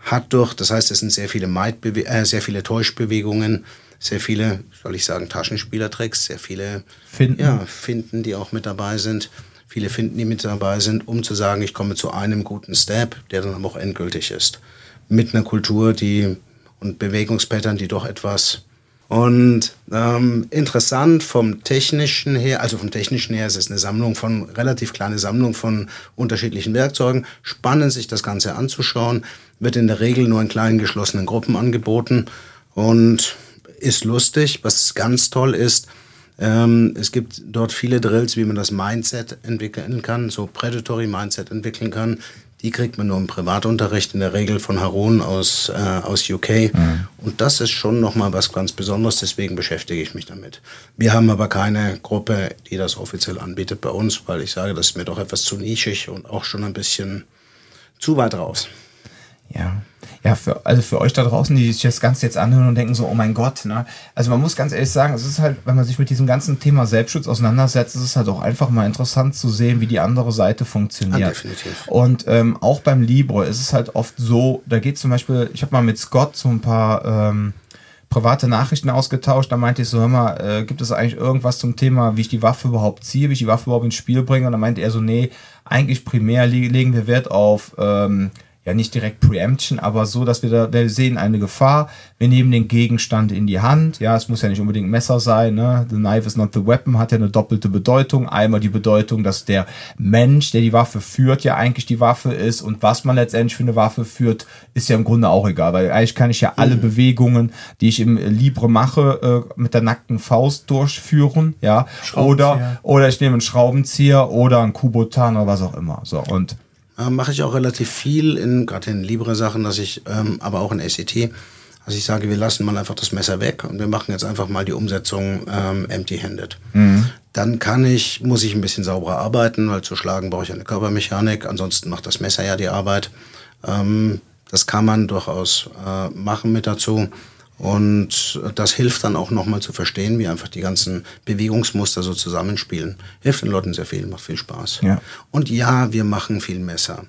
Hat durch, das heißt, es sind sehr viele, Maidbewe äh, sehr viele Täuschbewegungen, sehr viele, soll ich sagen, Taschenspielertricks, sehr viele
Finten.
Ja, Finden, die auch mit dabei sind. Viele Finden, die mit dabei sind, um zu sagen, ich komme zu einem guten Step, der dann aber auch endgültig ist. Mit einer Kultur, die und Bewegungspattern, die doch etwas und ähm, interessant vom technischen her, also vom technischen her, es ist eine Sammlung von, relativ kleine Sammlung von unterschiedlichen Werkzeugen. Spannend, sich das Ganze anzuschauen. Wird in der Regel nur in kleinen geschlossenen Gruppen angeboten und ist lustig. Was ganz toll ist, ähm, es gibt dort viele Drills, wie man das Mindset entwickeln kann, so Predatory Mindset entwickeln kann. Die kriegt man nur im Privatunterricht, in der Regel von Harun aus, äh, aus UK. Und das ist schon nochmal was ganz Besonderes, deswegen beschäftige ich mich damit. Wir haben aber keine Gruppe, die das offiziell anbietet bei uns, weil ich sage, das ist mir doch etwas zu nischig und auch schon ein bisschen zu weit raus.
Ja. Ja, für, also für euch da draußen, die sich das Ganze jetzt anhören und denken so, oh mein Gott, ne? Also man muss ganz ehrlich sagen, es ist halt, wenn man sich mit diesem ganzen Thema Selbstschutz auseinandersetzt, ist es halt auch einfach mal interessant zu sehen, wie die andere Seite funktioniert.
Ja, definitiv.
Und ähm, auch beim Libre ist es halt oft so, da geht zum Beispiel, ich habe mal mit Scott so ein paar ähm, private Nachrichten ausgetauscht, da meinte ich so, hör mal, äh, gibt es eigentlich irgendwas zum Thema, wie ich die Waffe überhaupt ziehe, wie ich die Waffe überhaupt ins Spiel bringe? Und dann meinte er so, nee, eigentlich primär le legen wir Wert auf ähm, ja nicht direkt Preemption, aber so, dass wir da, wir sehen eine Gefahr, wir nehmen den Gegenstand in die Hand, ja, es muss ja nicht unbedingt ein Messer sein, ne? The knife is not the weapon hat ja eine doppelte Bedeutung. Einmal die Bedeutung, dass der Mensch, der die Waffe führt, ja eigentlich die Waffe ist. Und was man letztendlich für eine Waffe führt, ist ja im Grunde auch egal, weil eigentlich kann ich ja alle Bewegungen, die ich im Libre mache, äh, mit der nackten Faust durchführen, ja, oder, oder ich nehme einen Schraubenzieher oder einen Kubotan oder was auch immer, so, und
Äh, Mache ich auch relativ viel, in, gerade in Libre-Sachen, dass ich, ähm, aber auch in ACT, dass ich sage, wir lassen mal einfach das Messer weg und wir machen jetzt einfach mal die Umsetzung ähm, empty-handed. Dann kann ich, muss ich ein bisschen sauberer arbeiten, weil zu schlagen brauche ich eine Körpermechanik, ansonsten macht das Messer ja die Arbeit. Ähm, das kann man durchaus äh, machen mit dazu. Und das hilft dann auch nochmal zu verstehen, wie einfach die ganzen Bewegungsmuster so zusammenspielen. Hilft den Leuten sehr viel, macht viel Spaß.
Ja.
Und ja, wir machen viel Messer.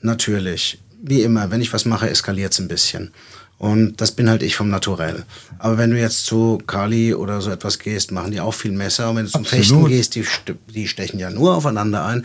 Natürlich. Wie immer, wenn ich was mache, eskaliert es ein bisschen. Und das bin halt ich vom Naturell. Aber wenn du jetzt zu Kali oder so etwas gehst, machen die auch viel Messer. Und wenn du zum
Absolut.
Fechten gehst, die, die stechen ja nur aufeinander ein.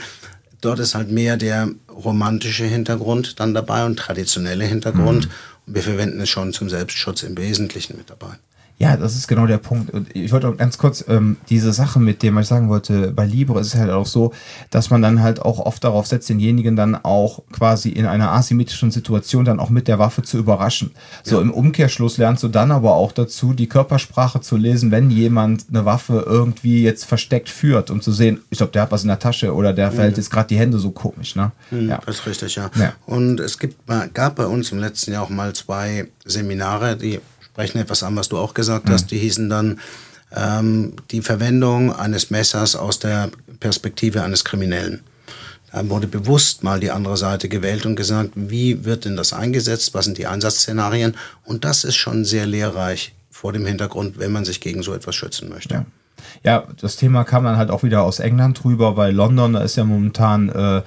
Dort ist halt mehr der romantische Hintergrund dann dabei und traditionelle Hintergrund. Und wir verwenden es schon zum Selbstschutz im Wesentlichen mit dabei.
Ja, das ist genau der Punkt. Und ich wollte auch ganz kurz ähm, diese Sache mit dem, was ich sagen wollte, bei Libre ist es halt auch so, dass man dann halt auch oft darauf setzt, denjenigen dann auch quasi in einer asymmetrischen Situation dann auch mit der Waffe zu überraschen. So im Umkehrschluss lernst du dann aber auch dazu, die Körpersprache zu lesen, wenn jemand eine Waffe irgendwie jetzt versteckt führt, um zu sehen, ich glaube, der hat was in der Tasche oder der verhält jetzt gerade die Hände so komisch, ne? Ja.
Das ist richtig, ja.
Ja.
Und es gibt, gab bei uns im letzten Jahr auch mal zwei Seminare, die sprechen etwas an, was du auch gesagt hast. Die hießen dann ähm, die Verwendung eines Messers aus der Perspektive eines Kriminellen. Da wurde bewusst mal die andere Seite gewählt und gesagt, wie wird denn das eingesetzt, was sind die Einsatzszenarien? Und das ist schon sehr lehrreich vor dem Hintergrund, wenn man sich gegen so etwas schützen möchte.
Ja. Ja, das Thema kam dann halt auch wieder aus England drüber, weil London, da ist ja momentan, äh,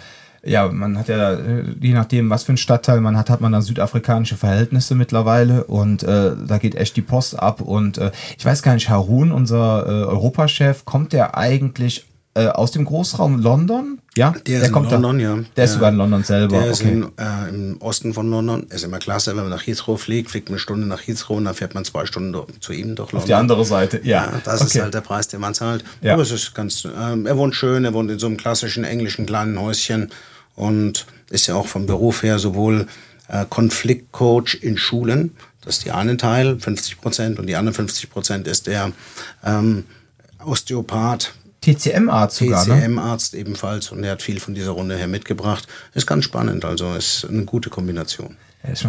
ja, man hat ja, äh, je nachdem, was für ein Stadtteil man hat, hat man da südafrikanische Verhältnisse mittlerweile und äh, da geht echt die Post ab und äh, ich weiß gar nicht, Harun, unser äh, Europachef, kommt der eigentlich äh, aus dem Großraum London? Ja,
Der, ist in
kommt
London,
da,
ja.
Der ist sogar in London selber.
Der ist
okay.
in, äh, im Osten von London. Ist immer klasse, wenn man nach Heathrow fliegt, fliegt man eine Stunde nach Heathrow und dann fährt man zwei Stunden zu ihm durch London.
Auf die andere Seite, ja.
Ja, das
okay.
ist halt der Preis, den man zahlt.
Ja.
Aber es ist ganz, ähm, er wohnt schön, er wohnt in so einem klassischen englischen kleinen Häuschen und ist ja auch vom Beruf her sowohl äh, Konfliktcoach in Schulen, das ist die eine Teil, 50 Prozent, und die anderen 50 Prozent ist der ähm, Osteopath,
TCM-Arzt sogar, ne?
TCM-Arzt ebenfalls und er hat viel von dieser Runde her mitgebracht. Ist ganz spannend, also ist eine gute Kombination.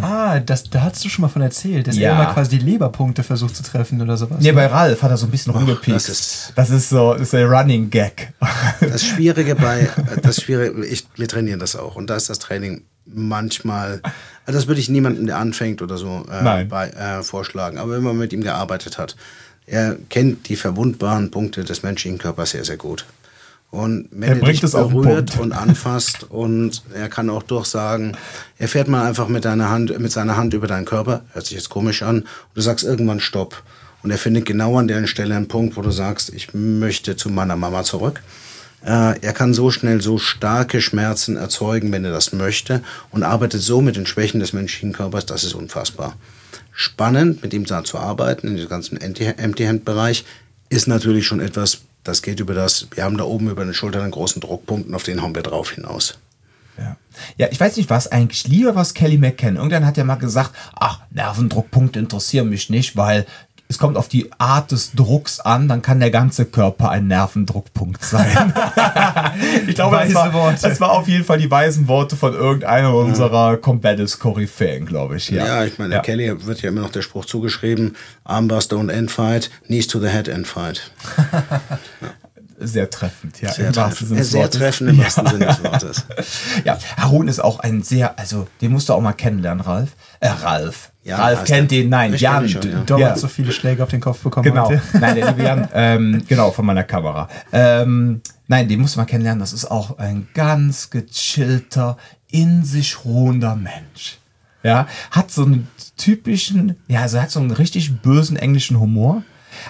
Ah, das, da hast du schon mal von erzählt, dass
Ja.
er immer quasi die Leberpunkte versucht zu treffen oder sowas.
Nee, bei Ralf hat er so ein bisschen rumgepiekst.
das ist-
das ist so, ist der Running Gag.
Das Schwierige bei, das Schwierige, ich, wir trainieren das auch und da ist das Training manchmal, also das würde ich niemandem, der anfängt oder so, äh,
Nein.
bei, äh, vorschlagen. Aber wenn man mit ihm gearbeitet hat, er kennt die verwundbaren Punkte des menschlichen Körpers sehr, sehr gut. Und wenn
Er
er, dich berührt und anfasst und er kann auch durchsagen, er fährt mal einfach mit, deiner Hand, mit seiner Hand über deinen Körper, hört sich jetzt komisch an, und du sagst irgendwann Stopp. Und er findet genau an der Stelle einen Punkt, wo du sagst, ich möchte zu meiner Mama zurück. Äh, er kann so schnell so starke Schmerzen erzeugen, wenn er das möchte, und arbeitet so mit den Schwächen des menschlichen Körpers, das ist unfassbar. Spannend, mit ihm da zu arbeiten, in diesem ganzen Empty- Empty-Hand-Bereich, ist natürlich schon etwas, das geht über das, wir haben da oben über den Schultern einen großen Druckpunkt und auf den hauen wir drauf hinaus.
Ja. ja, ich weiß nicht, was eigentlich lieber was Kelly McKen. Irgendwann hat er mal gesagt, ach, Nervendruckpunkte interessieren mich nicht, weil es kommt auf die Art des Drucks an, dann kann der ganze Körper ein Nervendruckpunkt sein. ich glaube, das war, das war auf jeden Fall die weisen Worte von irgendeiner unserer Combatives Koryphäen, glaube ich. Ja,
Ja, ich meine,
Ja.
Kelly wird ja immer noch der Spruch zugeschrieben, Armbar don't end fight, knees to the head end fight.
Sehr treffend, ja.
Sehr,
im wahrsten
treffend,
Sinne des
sehr
Wortes.
treffend im
Ja.
wahrsten Sinne des Wortes.
Ja, Harun ist auch ein sehr, also den musst du auch mal kennenlernen, Ralf. Äh, Ralf.
Ja,
Ralf kennt den, nein, Jan.
schon, ja.
Dom
Ja.
hat so viele Schläge auf den Kopf bekommen
Genau.
heute.
Nein, der liebe Jan, ähm, genau, von meiner Kamera. Ähm, nein, den musst du mal kennenlernen. Das ist auch ein ganz gechillter, in sich ruhender Mensch. Ja, hat so einen typischen, ja, also hat so einen richtig bösen englischen Humor.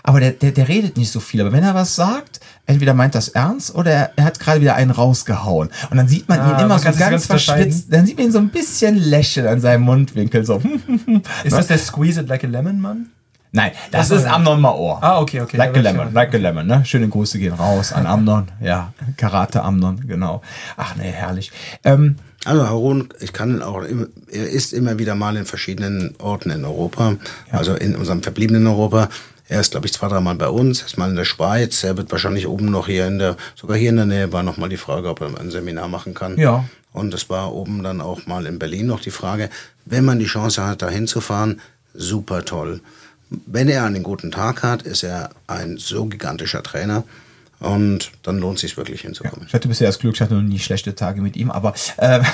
Aber der, der, der redet nicht so viel. Aber wenn er was sagt, entweder meint das ernst oder er, hat gerade wieder einen rausgehauen. Und dann sieht man
Ah,
ihn immer
man
so ganz,
ganz
verschwitzt. Dann sieht man ihn so ein bisschen lächeln an seinem Mundwinkel. So.
Ist das der Squeeze it like a lemon Mann?
Nein, das
so,
ist
ja.
Amnon Maor.
Ah, okay, okay.
Like a Lemon, like a Lemon, ne? Schöne Grüße gehen raus an Amnon, ja. Karate Amnon, genau. Ach ne, herrlich. Ähm,
Also Harun, ich kann auch, immer- er ist immer wieder mal in verschiedenen Orten in Europa, also in unserem verbliebenen Europa. Er ist, glaube ich, zwei, dreimal bei uns, ist mal in der Schweiz. Er wird wahrscheinlich oben noch hier in der, sogar hier in der Nähe war noch mal die Frage, ob er ein Seminar machen kann.
Ja.
Und es war oben dann auch mal in Berlin noch die Frage, wenn man die Chance hat, da hinzufahren, super toll. Wenn er einen guten Tag hat, ist er ein so gigantischer Trainer und dann lohnt es sich wirklich hinzukommen.
ich hatte bisher das Glück, ich hatte noch nie schlechte Tage mit ihm, aber ähm,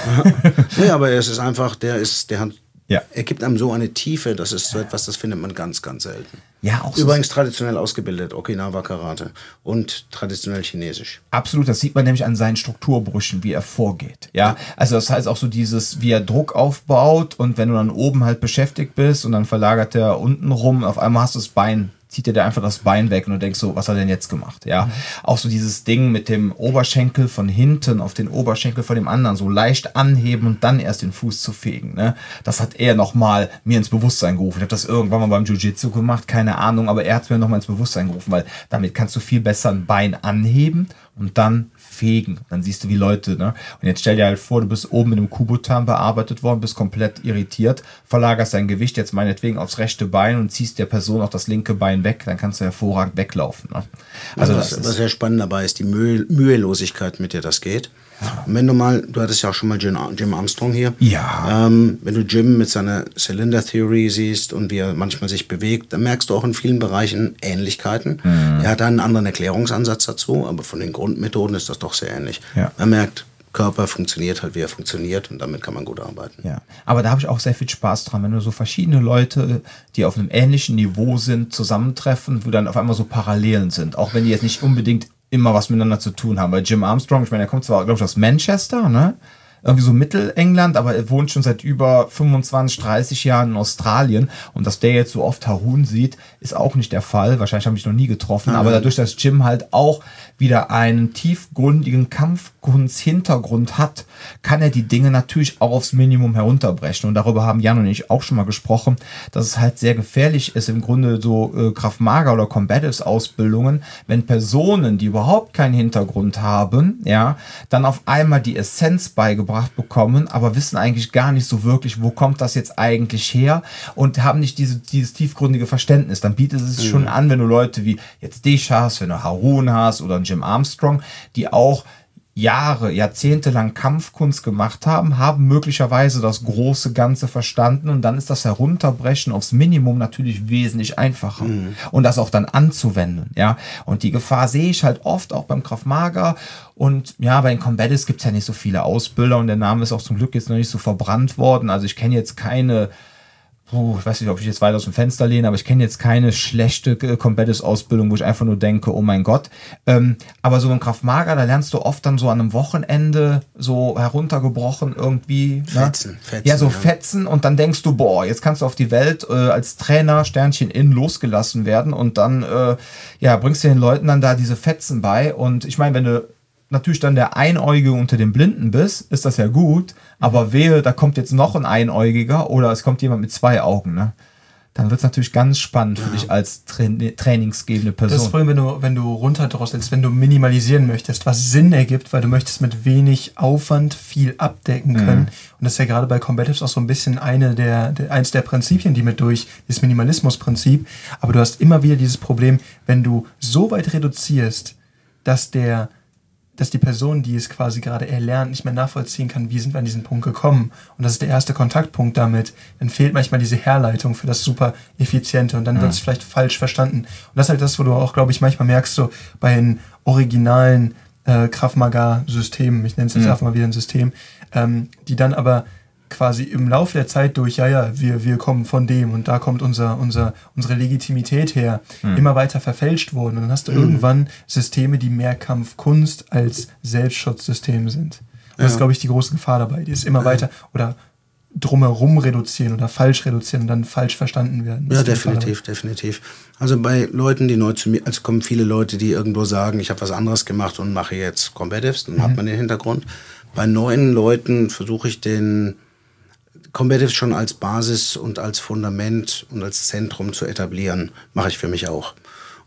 Nee, aber es ist einfach, der ist, der hat,
Ja.
er gibt einem so eine Tiefe, das ist so etwas, das findet man ganz, ganz selten.
ja, auch so
Übrigens traditionell ausgebildet, Okinawa Karate und traditionell Chinesisch.
Absolut, das sieht man nämlich an seinen Strukturbrüchen, wie er vorgeht. Ja, also das heißt auch so dieses, wie er Druck aufbaut und wenn du dann oben halt beschäftigt bist und dann verlagert er unten rum, auf einmal hast du das Bein, zieht er dir einfach das Bein weg und du denkst so, was hat er denn jetzt gemacht? Ja, auch so dieses Ding mit dem Oberschenkel von hinten auf den Oberschenkel von dem anderen, so leicht anheben und dann erst den Fuß zu fegen. Ne? Das hat er nochmal mir ins Bewusstsein gerufen. Ich habe das irgendwann mal beim Jiu-Jitsu gemacht, keine Ahnung, aber er hat mir nochmal ins Bewusstsein gerufen, weil damit kannst du viel besser ein Bein anheben und dann fegen. Dann siehst du, wie Leute, ne? Und jetzt stell dir halt vor, du bist oben mit einem Kubotan bearbeitet worden, bist komplett irritiert, verlagerst dein Gewicht jetzt meinetwegen aufs rechte Bein und ziehst der Person auch das linke Bein weg, dann kannst du hervorragend weglaufen. Ne? Also
was,
das
was
ist,
sehr spannend dabei ist, die Mühe, Mühelosigkeit, mit der das geht. Und wenn du mal, du hattest ja auch schon mal Jim, Jim Armstrong hier.
Ja.
Ähm, wenn du Jim mit seiner Cylinder Theory siehst und wie er manchmal sich bewegt, dann merkst du auch in vielen Bereichen Ähnlichkeiten.
Mhm.
Er hat einen anderen Erklärungsansatz dazu, aber von den Grundmethoden ist das doch sehr ähnlich.
Ja.
Man merkt Körper funktioniert halt, wie er funktioniert und damit kann man gut arbeiten.
Ja, aber da habe ich auch sehr viel Spaß dran, wenn du so verschiedene Leute, die auf einem ähnlichen Niveau sind, zusammentreffen, wo dann auf einmal so Parallelen sind, auch wenn die jetzt nicht unbedingt immer was miteinander zu tun haben. Weil Jim Armstrong, ich meine, er kommt zwar, glaube ich, aus Manchester, ne? irgendwie so Mittelengland, aber er wohnt schon seit über 25, 30 Jahren in Australien. Und dass der jetzt so oft Harun sieht, ist auch nicht der Fall. Wahrscheinlich habe ich noch nie getroffen. Mhm. Aber dadurch, dass Jim halt auch wieder einen tiefgründigen Kampfkunst-Hintergrund hat, kann er die Dinge natürlich auch aufs Minimum herunterbrechen. Und darüber haben Jan und ich auch schon mal gesprochen, dass es halt sehr gefährlich ist, im Grunde so äh, Kraftmager oder Combatives Ausbildungen, wenn Personen, die überhaupt keinen Hintergrund haben, ja, dann auf einmal die Essenz beigebracht bekommen, aber wissen eigentlich gar nicht so wirklich, wo kommt das jetzt eigentlich her und haben nicht diese, dieses tiefgründige Verständnis. Dann bietet es sich mhm. schon an, wenn du Leute wie jetzt dich hast, wenn du Harun hast oder Jim Armstrong, die auch Jahre, Jahrzehnte lang Kampfkunst gemacht haben, haben möglicherweise das große Ganze verstanden und dann ist das Herunterbrechen aufs Minimum natürlich wesentlich einfacher mhm. und das auch dann anzuwenden, ja. Und die Gefahr sehe ich halt oft auch beim Kraftmager und ja, bei den Combatis gibt es ja nicht so viele Ausbilder und der Name ist auch zum Glück jetzt noch nicht so verbrannt worden. Also ich kenne jetzt keine puh, ich weiß nicht, ob ich jetzt weit aus dem Fenster lehne, aber ich kenne jetzt keine schlechte Combatis-Ausbildung, wo ich einfach nur denke, oh mein Gott. Ähm, aber so im Kraftmager, da lernst du oft dann so an einem Wochenende so heruntergebrochen irgendwie. Ne? Fetzen, ne? Fetzen. Ja, so ja. Fetzen und dann denkst du, boah, jetzt kannst du auf die Welt äh, als Trainer Sternchen in losgelassen werden und dann, äh, ja, bringst du den Leuten dann da diese Fetzen bei und ich meine, wenn du natürlich dann der Einäugige unter den Blinden bist, ist das ja gut. Aber wehe, da kommt jetzt noch ein Einäugiger oder es kommt jemand mit zwei Augen, ne? Dann wird es natürlich ganz spannend für dich als Tra trainingsgebende Person. Das
ist Problem, wenn du, wenn du runterdrosselst, wenn du minimalisieren möchtest, was Sinn ergibt, weil du möchtest mit wenig Aufwand viel abdecken mhm. können. Mhm. Und das ist ja gerade bei Combatives auch so ein bisschen eine der, der, eins der Prinzipien, die mit durch, das Minimalismus-Prinzip. Aber du hast immer wieder dieses Problem, wenn du so weit reduzierst, dass der dass die Person, die es quasi gerade erlernt, nicht mehr nachvollziehen kann, wie sind wir an diesen Punkt gekommen. Und das ist der erste Kontaktpunkt damit. Dann fehlt manchmal diese Herleitung für das super effiziente und dann ja. wird es vielleicht falsch verstanden. Und das ist halt das, wo du auch, glaube ich, manchmal merkst, so bei den originalen äh, Kraftmagar-Systemen, ich nenne es jetzt ja. einfach mal wieder ein System, ähm, die dann aber quasi im Laufe der Zeit durch, ja, ja, wir, wir kommen von dem und da kommt unser, unser, unsere Legitimität her, mhm. immer weiter verfälscht wurden. Und dann hast du mhm. irgendwann Systeme, die mehr Kampfkunst als Selbstschutzsysteme sind. Und ja. das ist, glaube ich, die große Gefahr dabei. Die ist immer weiter oder drumherum reduzieren oder falsch reduzieren und dann falsch verstanden werden.
Das ja, definitiv, definitiv. Also bei Leuten, die neu zu mir, also kommen viele Leute, die irgendwo sagen, ich habe was anderes gemacht und mache jetzt Combatives, dann mhm. hat man den Hintergrund. Bei neuen Leuten versuche ich den Combatives schon als Basis und als Fundament und als Zentrum zu etablieren, mache ich für mich auch.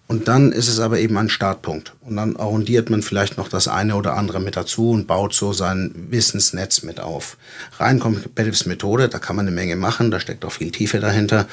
Und dann ist es aber eben ein Startpunkt. Und dann arrondiert man vielleicht noch das eine oder andere mit dazu und baut so sein Wissensnetz mit auf. Rein Combatives Methode, da kann man eine Menge machen, da steckt auch viel Tiefe dahinter.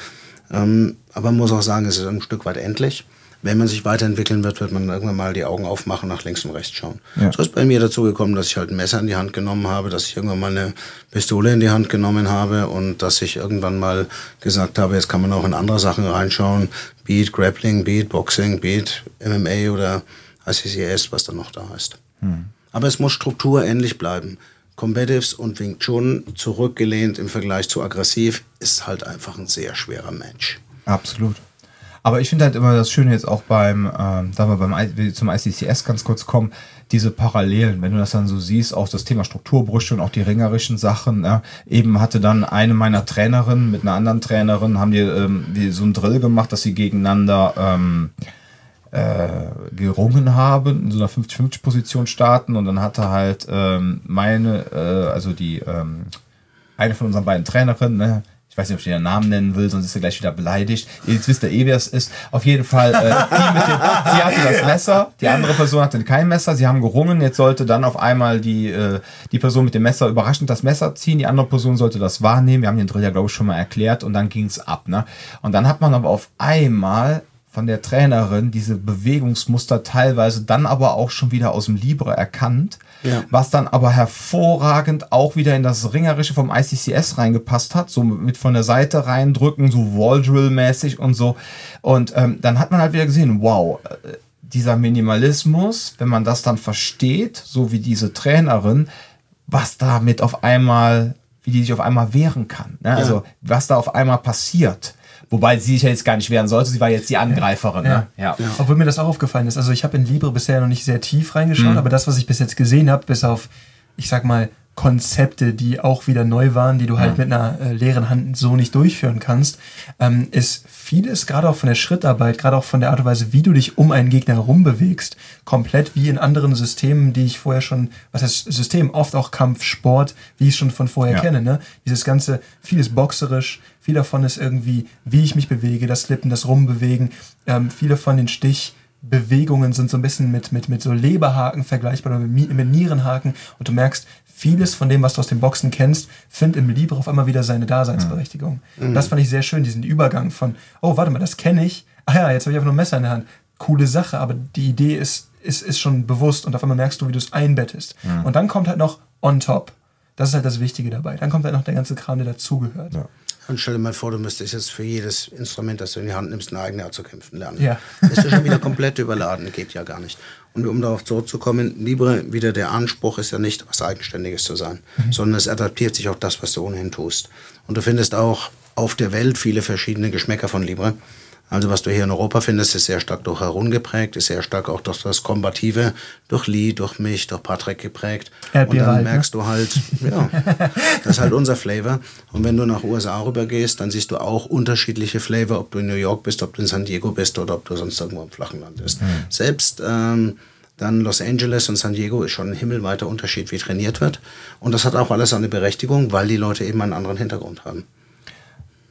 Ähm, aber man muss auch sagen, es ist ein Stück weit endlich wenn man sich weiterentwickeln wird, wird man irgendwann mal die Augen aufmachen, nach links und rechts schauen. Ja. So ist bei mir dazu gekommen, dass ich halt ein Messer in die Hand genommen habe, dass ich irgendwann mal eine Pistole in die Hand genommen habe und dass ich irgendwann mal gesagt habe, jetzt kann man auch in andere Sachen reinschauen. Beat, Grappling, Beat, Boxing, Beat, MMA oder ICCS, was da noch da ist. Hm. Aber es muss strukturähnlich bleiben. Combatives und Wing Chun zurückgelehnt im Vergleich zu aggressiv ist halt einfach ein sehr schwerer Match.
Absolut. Aber ich finde halt immer das Schöne jetzt auch beim, ähm, da wir beim zum ICCS ganz kurz kommen, diese Parallelen, wenn du das dann so siehst, auch das Thema Strukturbrüche und auch die ringerischen Sachen. Ja, eben hatte dann eine meiner Trainerinnen mit einer anderen Trainerin, haben die, ähm, die so einen Drill gemacht, dass sie gegeneinander ähm, äh, gerungen haben, in so einer 50-50-Position starten und dann hatte halt ähm, meine, äh, also die ähm, eine von unseren beiden Trainerinnen, ne, ich weiß nicht, ob ich den Namen nennen will, sonst ist er gleich wieder beleidigt. Jetzt wisst ihr eh, wer es ist. Auf jeden Fall, äh, dem, sie hatte das Messer, die andere Person hatte kein Messer, sie haben gerungen, jetzt sollte dann auf einmal die, äh, die Person mit dem Messer überraschend das Messer ziehen, die andere Person sollte das wahrnehmen. Wir haben den Drill ja, glaube ich, schon mal erklärt und dann ging es ab. Ne? Und dann hat man aber auf einmal von der Trainerin diese Bewegungsmuster teilweise dann aber auch schon wieder aus dem Libre erkannt, ja. was dann aber hervorragend auch wieder in das Ringerische vom ICCS reingepasst hat, so mit von der Seite reindrücken, so Wall-Drill-mäßig und so. Und ähm, dann hat man halt wieder gesehen, wow, äh, dieser Minimalismus, wenn man das dann versteht, so wie diese Trainerin, was damit auf einmal, wie die sich auf einmal wehren kann. Ne? Also was da auf einmal passiert. Wobei sie sich ja jetzt gar nicht wehren sollte, sie war jetzt die Angreiferin. Ne? Ja.
Obwohl mir das auch aufgefallen ist. Also ich habe in Libre bisher noch nicht sehr tief reingeschaut, aber das, was ich bis jetzt gesehen habe, bis auf, ich sag mal, Konzepte, die auch wieder neu waren, die du halt mit einer äh, leeren Hand so nicht durchführen kannst, ähm, ist vieles, gerade auch von der Schrittarbeit, gerade auch von der Art und Weise, wie du dich um einen Gegner herum bewegst, komplett wie in anderen Systemen, die ich vorher schon, was heißt System, oft auch Kampf, Sport, wie ich es schon von vorher
Ja.
kenne, ne? Dieses ganze, vieles boxerisch, viel davon ist irgendwie, wie ich mich bewege, das Slippen, das Rumbewegen, ähm, viele von den Stichbewegungen sind so ein bisschen mit, mit, mit so Leberhaken vergleichbar oder mit, Mi- mit Nierenhaken und du merkst, vieles von dem, was du aus dem Boxen kennst, findet im Libre auf einmal wieder seine Daseinsberechtigung. Und Das fand ich sehr schön, diesen Übergang von, oh, warte mal, das kenne ich. Ah ja, jetzt habe ich einfach nur ein Messer in der Hand. Coole Sache, aber die Idee ist, ist, ist schon bewusst und auf einmal merkst du, wie du es einbettest. Und dann kommt halt noch on top. Das ist halt das Wichtige dabei. Dann kommt halt noch der ganze Kram, der dazugehört.
Und stell dir mal vor, du müsstest jetzt für jedes Instrument, das du in die Hand nimmst, eine eigene Art zu kämpfen lernen.
Ja.
Ist ja schon wieder komplett überladen, geht ja gar nicht. Und um darauf zurückzukommen, Libre, wieder der Anspruch ist ja nicht, was Eigenständiges zu sein, sondern es adaptiert sich auf das, was du ohnehin tust. Und du findest auch auf der Welt viele verschiedene Geschmäcker von Libre. Also was du hier in Europa findest, ist sehr stark durch Harun geprägt, ist sehr stark auch durch das Kombative, durch Lee, durch mich, durch Patrick geprägt. Und
Erdbeere
dann
halt, ne?
merkst du halt, ja, das ist halt unser Flavor. Und wenn du nach USA rübergehst, dann siehst du auch unterschiedliche Flavor, ob du in New York bist, ob du in San Diego bist oder ob du sonst irgendwo im flachen Land bist. Selbst ähm, dann Los Angeles und San Diego ist schon ein himmelweiter Unterschied, wie trainiert wird. Und das hat auch alles eine Berechtigung, weil die Leute eben einen anderen Hintergrund haben.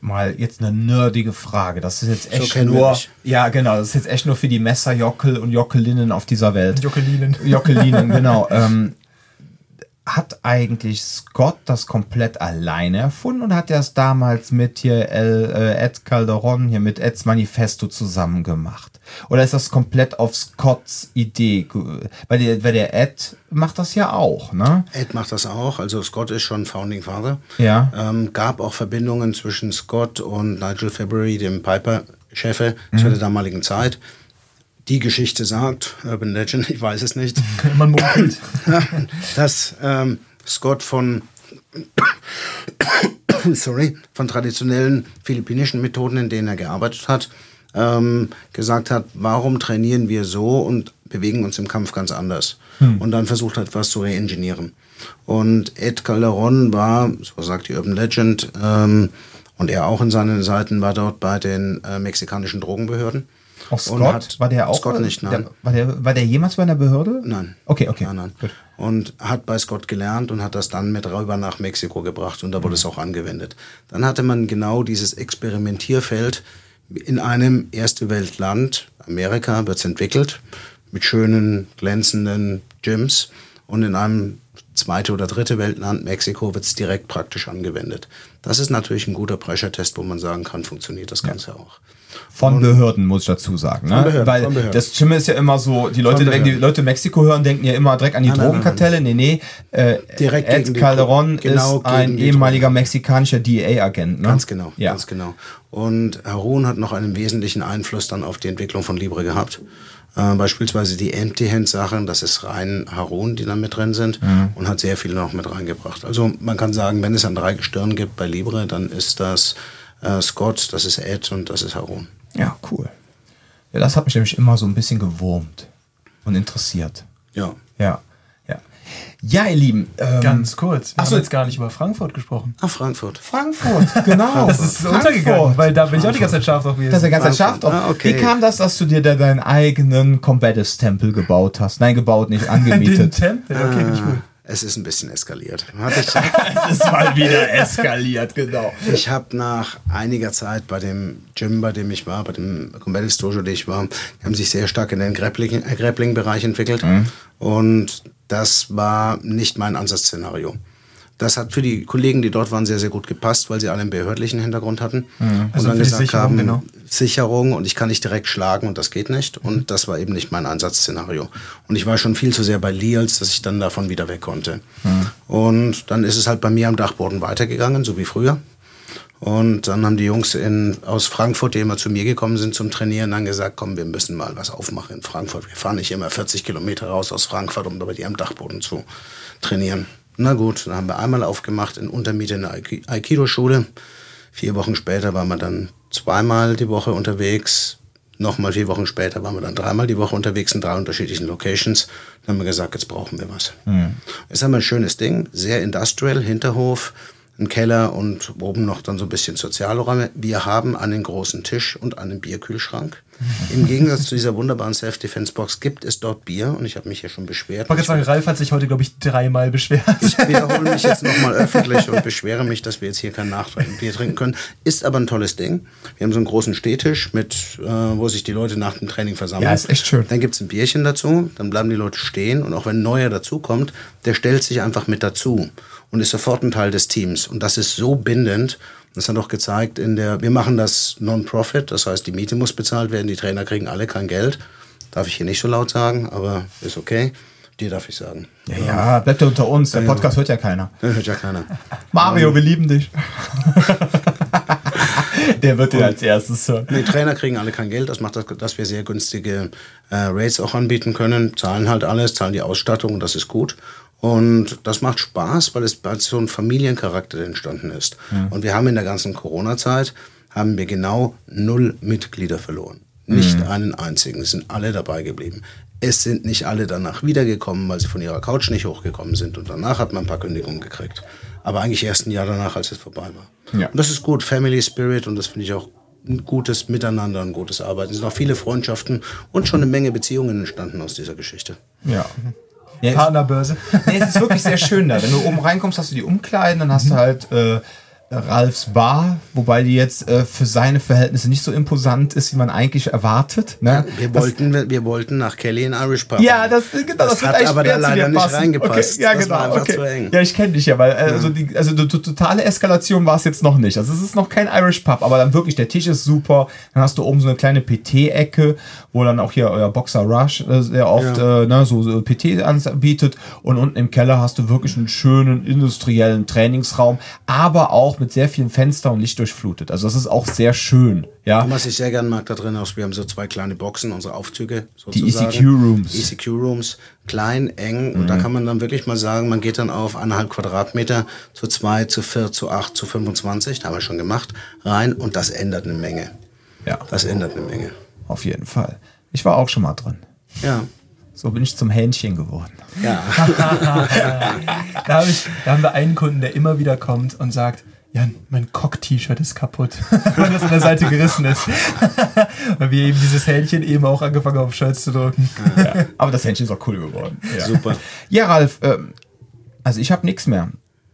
Mal jetzt eine nerdige Frage. Das ist jetzt echt
wir
nur. Ja, genau. Das ist jetzt echt nur für die Messerjockel und Jockelinnen auf dieser Welt.
Jockelinen.
Jockelinen, genau. Ähm, hat eigentlich Scott das komplett alleine erfunden oder hat er es damals mit hier El, äh, Ed Calderon, hier mit Eds Manifesto zusammen gemacht? Oder ist das komplett auf Scotts Idee? Weil der, weil der Ed macht das ja auch, ne?
Ed macht das auch, also Scott ist schon Founding Father.
Ja.
Ähm, gab auch Verbindungen zwischen Scott und Nigel February, dem Piper-Chefe zu der damaligen Zeit. Die Geschichte sagt, Urban Legend, ich weiß es nicht,
Man munkelt.
dass ähm, Scott von sorry, von traditionellen philippinischen Methoden, in denen er gearbeitet hat, ähm, gesagt hat, warum trainieren wir so und bewegen uns im Kampf ganz anders? Und dann versucht hat, was zu reingenieren. Und Ed Calderon war, so sagt die Urban Legend, ähm, und er auch in seinen Seiten war dort bei den äh, mexikanischen Drogenbehörden.
Auch Scott?
hat-
war der auch?
Scott nicht, nein.
Der, war, der, war der jemals bei einer Behörde?
Nein.
Okay, okay.
Nein, nein.
Gut.
Und hat bei Scott gelernt und hat das dann mit rüber nach Mexiko gebracht und da wurde es auch angewendet. Dann hatte man genau dieses Experimentierfeld in einem erste Weltland, Amerika, wird es entwickelt, mit schönen, glänzenden Gyms und in einem zweite oder dritte Weltland, Mexiko, wird es direkt praktisch angewendet. Das ist natürlich ein guter Pressure-Test, wo man sagen kann, funktioniert das Ganze auch.
Von Behörden, muss ich dazu sagen. Ne?
Behörden,
Weil das Schlimme ist ja immer so, die Leute, wenn die. Leute Mexiko hören, denken ja immer direkt an die
Nein, nein,
Drogenkartelle. Nee, nee. Äh,
Direkt
Ed Calderon
genau
ist ein ehemaliger
Drogen.
mexikanischer DEA-Agent. Ne?
Ganz genau,
Ja.
ganz genau. Und Harun hat noch einen wesentlichen Einfluss dann auf die Entwicklung von Libre gehabt. Äh, beispielsweise die Empty-Hand-Sachen, das ist rein Harun, die da mit drin sind
Mhm.
und hat sehr viel noch mit reingebracht. Also man kann sagen, wenn es an drei Gestirn gibt bei Libre, dann ist das äh, Scott, das ist Ed und das ist Harun.
ja, cool. Ja, das hat mich nämlich immer so ein bisschen gewurmt und interessiert.
Ja.
Ja, ja. Ja, ihr Lieben. Ähm,
Ganz kurz. Wir
Ach so.
haben jetzt gar nicht über Frankfurt gesprochen.
Ah, Frankfurt.
Frankfurt, genau.
Das ist untergegangen, weil da bin ich auch die ganze Zeit scharf drauf gewesen.
Das ist ja ganz
Frankfurt.
scharf drauf.
Ah, okay.
Wie kam das, dass du dir da deinen eigenen Combatives-Tempel gebaut hast? Nein, gebaut, nicht
Den
angemietet.
Tempel, okay, finde ich gut.
Es ist ein bisschen eskaliert.
Es ist mal wieder eskaliert, genau.
Ich habe nach einiger Zeit bei dem Gym, bei dem ich war, bei dem Combative Dojo, dem ich war, die haben sich sehr stark in den äh, Grappling-Bereich entwickelt. Und das war nicht mein Ansatzzszenario. Das hat für die Kollegen, die dort waren, sehr, sehr gut gepasst, weil sie alle einen behördlichen Hintergrund hatten. Und
Also
dann
für die
gesagt
Sicherung,
haben,
genau.
Sicherung und ich kann nicht direkt schlagen und das geht nicht. Und das war eben nicht mein Ansatzzszenario. Und ich war schon viel zu sehr bei Lee, als dass ich dann davon wieder weg konnte. Und dann ist es halt bei mir am Dachboden weitergegangen, so wie früher. Und dann haben die Jungs in, aus Frankfurt, die immer zu mir gekommen sind zum Trainieren, dann gesagt, komm, wir müssen mal was aufmachen in Frankfurt. Wir fahren nicht immer 40 Kilometer raus aus Frankfurt, um da bei dir am Dachboden zu trainieren. Na gut, dann haben wir einmal aufgemacht in Untermiete in der Aiki- Aikido-Schule. Vier Wochen später waren wir dann zweimal die Woche unterwegs. Nochmal vier Wochen später waren wir dann dreimal die Woche unterwegs in drei unterschiedlichen Locations. Dann haben wir gesagt, jetzt brauchen wir was. Jetzt haben wir ein schönes Ding, sehr industrial, Hinterhof, ein Keller und oben noch dann so ein bisschen Sozialräume. Wir haben einen großen Tisch und einen Bierkühlschrank. Im Gegensatz zu dieser wunderbaren Self-Defense-Box gibt es dort Bier und ich habe mich hier schon beschwert.
Ich wollte sagen, Ralf hat sich heute, glaube ich, dreimal beschwert.
Ich wiederhole mich jetzt nochmal öffentlich und beschwere mich, dass wir jetzt hier kein Nachbier trinken können. Ist aber ein tolles Ding. Wir haben so einen großen Stehtisch, mit, äh, wo sich die Leute nach dem Training versammeln.
Ja, ist echt schön.
Dann gibt es ein Bierchen dazu, dann bleiben die Leute stehen und auch wenn ein neuer dazukommt, der stellt sich einfach mit dazu und ist sofort ein Teil des Teams. Und das ist so bindend. Das hat auch gezeigt in der, wir machen das Non-Profit, das heißt, die Miete muss bezahlt werden, die Trainer kriegen alle kein Geld. Darf ich hier nicht so laut sagen, aber ist okay. Dir darf ich sagen.
Ja, ja, bleibt ja unter uns. Der Podcast hört ja keiner.
Das hört ja keiner.
Mario, wir lieben dich. Der wird dir als erstes hören.
Die Trainer kriegen alle kein Geld. Das macht, das, dass wir sehr günstige äh, Rates auch anbieten können. Zahlen halt alles, zahlen die Ausstattung und das ist gut. Und das macht Spaß, weil es weil so ein Familiencharakter entstanden ist. Und wir haben in der ganzen Corona-Zeit haben wir genau null Mitglieder verloren. Nicht einen einzigen. Es sind alle dabei geblieben. Es sind nicht alle danach wiedergekommen, weil sie von ihrer Couch nicht hochgekommen sind. Und danach hat man ein paar Kündigungen gekriegt. Aber eigentlich erst ein Jahr danach, als es vorbei war.
Ja.
Und das ist gut, Family Spirit. Und das finde ich auch ein gutes Miteinander, ein gutes Arbeiten. Es sind auch viele Freundschaften und schon eine Menge Beziehungen entstanden aus dieser Geschichte.
Ja. Ja
Partnerbörse.
nee, es ist wirklich sehr schön da. Wenn du oben reinkommst, hast du die Umkleiden, dann hast du halt äh, Ralfs Bar, wobei die jetzt äh, für seine Verhältnisse nicht so imposant ist, wie man eigentlich erwartet. Ne?
Wir
Das-
wollten, wir wollten nach Kelly in Irish Pub.
Ja, das, genau, das,
Das hat
eigentlich
aber da leider nicht reingepasst.
Okay, ja,
Das
genau. okay.
zu eng.
Ja, ich kenne dich ja, weil äh, also die, also die, totale Eskalation war es jetzt noch nicht. Also es ist noch kein Irish Pub, aber dann wirklich der Tisch ist super. Dann hast du oben so eine kleine PT-Ecke, wo dann auch hier euer Boxer Rush äh, sehr oft äh, ne, so, so PT anbietet. Und unten im Keller hast du wirklich einen schönen industriellen Trainingsraum, aber auch mit sehr vielen Fenstern und Licht durchflutet. Also das ist auch sehr schön. Ja.
Und was ich sehr gerne mag da drin ist, wir haben so zwei kleine Boxen, unsere Aufzüge
Die E
sozusagen.
ECQ Rooms.
ECQ Rooms, klein, eng. Und
Mhm.
da kann man dann wirklich mal sagen, man geht dann auf eineinhalb Quadratmeter zu zwei, zu vier, zu acht, zu 25, da haben wir schon gemacht, rein. Und das ändert eine Menge.
ja,
Das ändert eine Menge.
auf jeden Fall. Ich war auch schon mal drin.
Ja.
So bin ich zum Hähnchen geworden.
Ja.
Da, hab ich, da haben wir einen Kunden, der immer wieder kommt und sagt, Jan, mein Cock-T-Shirt ist kaputt, weil das an der Seite gerissen ist. weil wir eben dieses Hähnchen eben auch angefangen haben, auf Shirts zu drücken.
Ja, aber das Händchen ist auch cool geworden. Ja,
Super.
ja Ralf, ähm, also ich habe nichts mehr.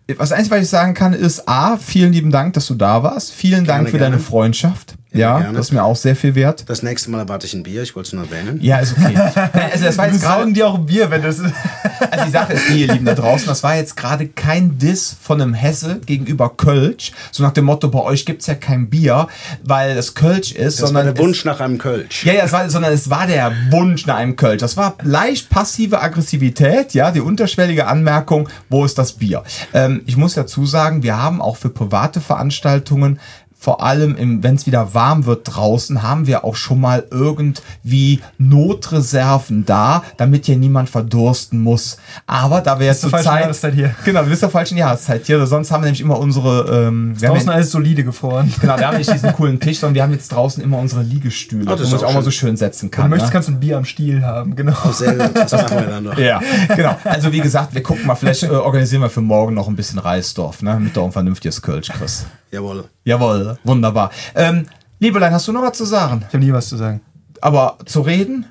Das Einzige, was ich sagen kann, ist A, vielen lieben Dank, dass du da warst. Vielen Dank
Gerne,
für deine
gerne.
Freundschaft. Ja,
gerne.
das ist mir auch sehr viel wert.
Das nächste Mal erwarte ich ein Bier, ich wollte es nur erwähnen.
Ja, ist okay. Also das war jetzt gerade
dir auch ein Bier, wenn das.
Also die Sache ist die, ihr Lieben da draußen, das war jetzt gerade kein Diss von einem Hesse gegenüber Kölsch. So nach dem Motto, bei euch gibt's ja kein Bier, weil das Kölsch ist,
Das war
sondern
der
es-
Wunsch nach einem Kölsch.
Ja, ja, es war, sondern es war der Wunsch nach einem Kölsch. Das war leicht passive Aggressivität, ja, die unterschwellige Anmerkung, wo ist das Bier? Ähm, ich muss dazu sagen, wir haben auch für private Veranstaltungen vor allem, wenn es wieder warm wird draußen, haben wir auch schon mal irgendwie Notreserven da, damit hier niemand verdursten muss. Aber da wir jetzt
zur
Zeit...
Jahreszeit hier.
Genau, wir sind zur falschen Jahreszeit hier. Sonst haben wir nämlich immer unsere... Ähm, wir haben
Draußen
ja-
alles solide gefroren.
Genau, wir haben nicht diesen coolen Tisch, sondern wir haben jetzt draußen immer unsere Liegestühle,
das
wo man sich
auch
auch mal
schön.
so schön setzen
Wenn
kann.
du möchtest,
ne?
kannst du ein Bier am Stiel haben, genau.
Sehr gut, das machen wir dann noch.
ja, genau. Also wie gesagt, wir gucken mal, vielleicht äh, organisieren wir für morgen noch ein bisschen Reisdorf, ne? Damit du auch ein vernünftiges Kölsch kriegst.
Jawohl.
Jawohl, wunderbar. Ähm, Liebelein, hast du noch was zu sagen?
Ich habe nie was zu sagen.
Aber zu reden?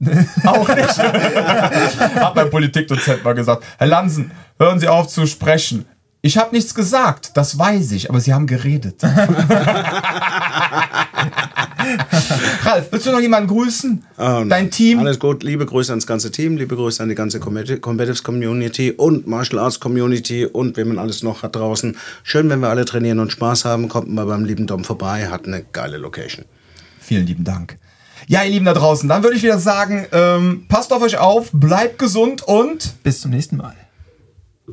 auch nicht. Hat mein Politikdozent mal gesagt. Herr Lansen, hören Sie auf zu sprechen. Ich habe nichts gesagt, das weiß ich, aber Sie haben geredet. Ralf, willst du noch jemanden grüßen?
Ähm,
Dein Team?
Alles gut. Liebe Grüße ans ganze Team, liebe Grüße an die ganze Combatives Community und Martial Arts Community und wen man alles noch hat draußen. Schön, wenn wir alle trainieren und Spaß haben. Kommt mal beim lieben Dom vorbei, hat eine geile Location.
Vielen lieben Dank. Ja, ihr Lieben da draußen, dann würde ich wieder sagen, ähm, passt auf euch auf, bleibt gesund und
Bis zum nächsten Mal.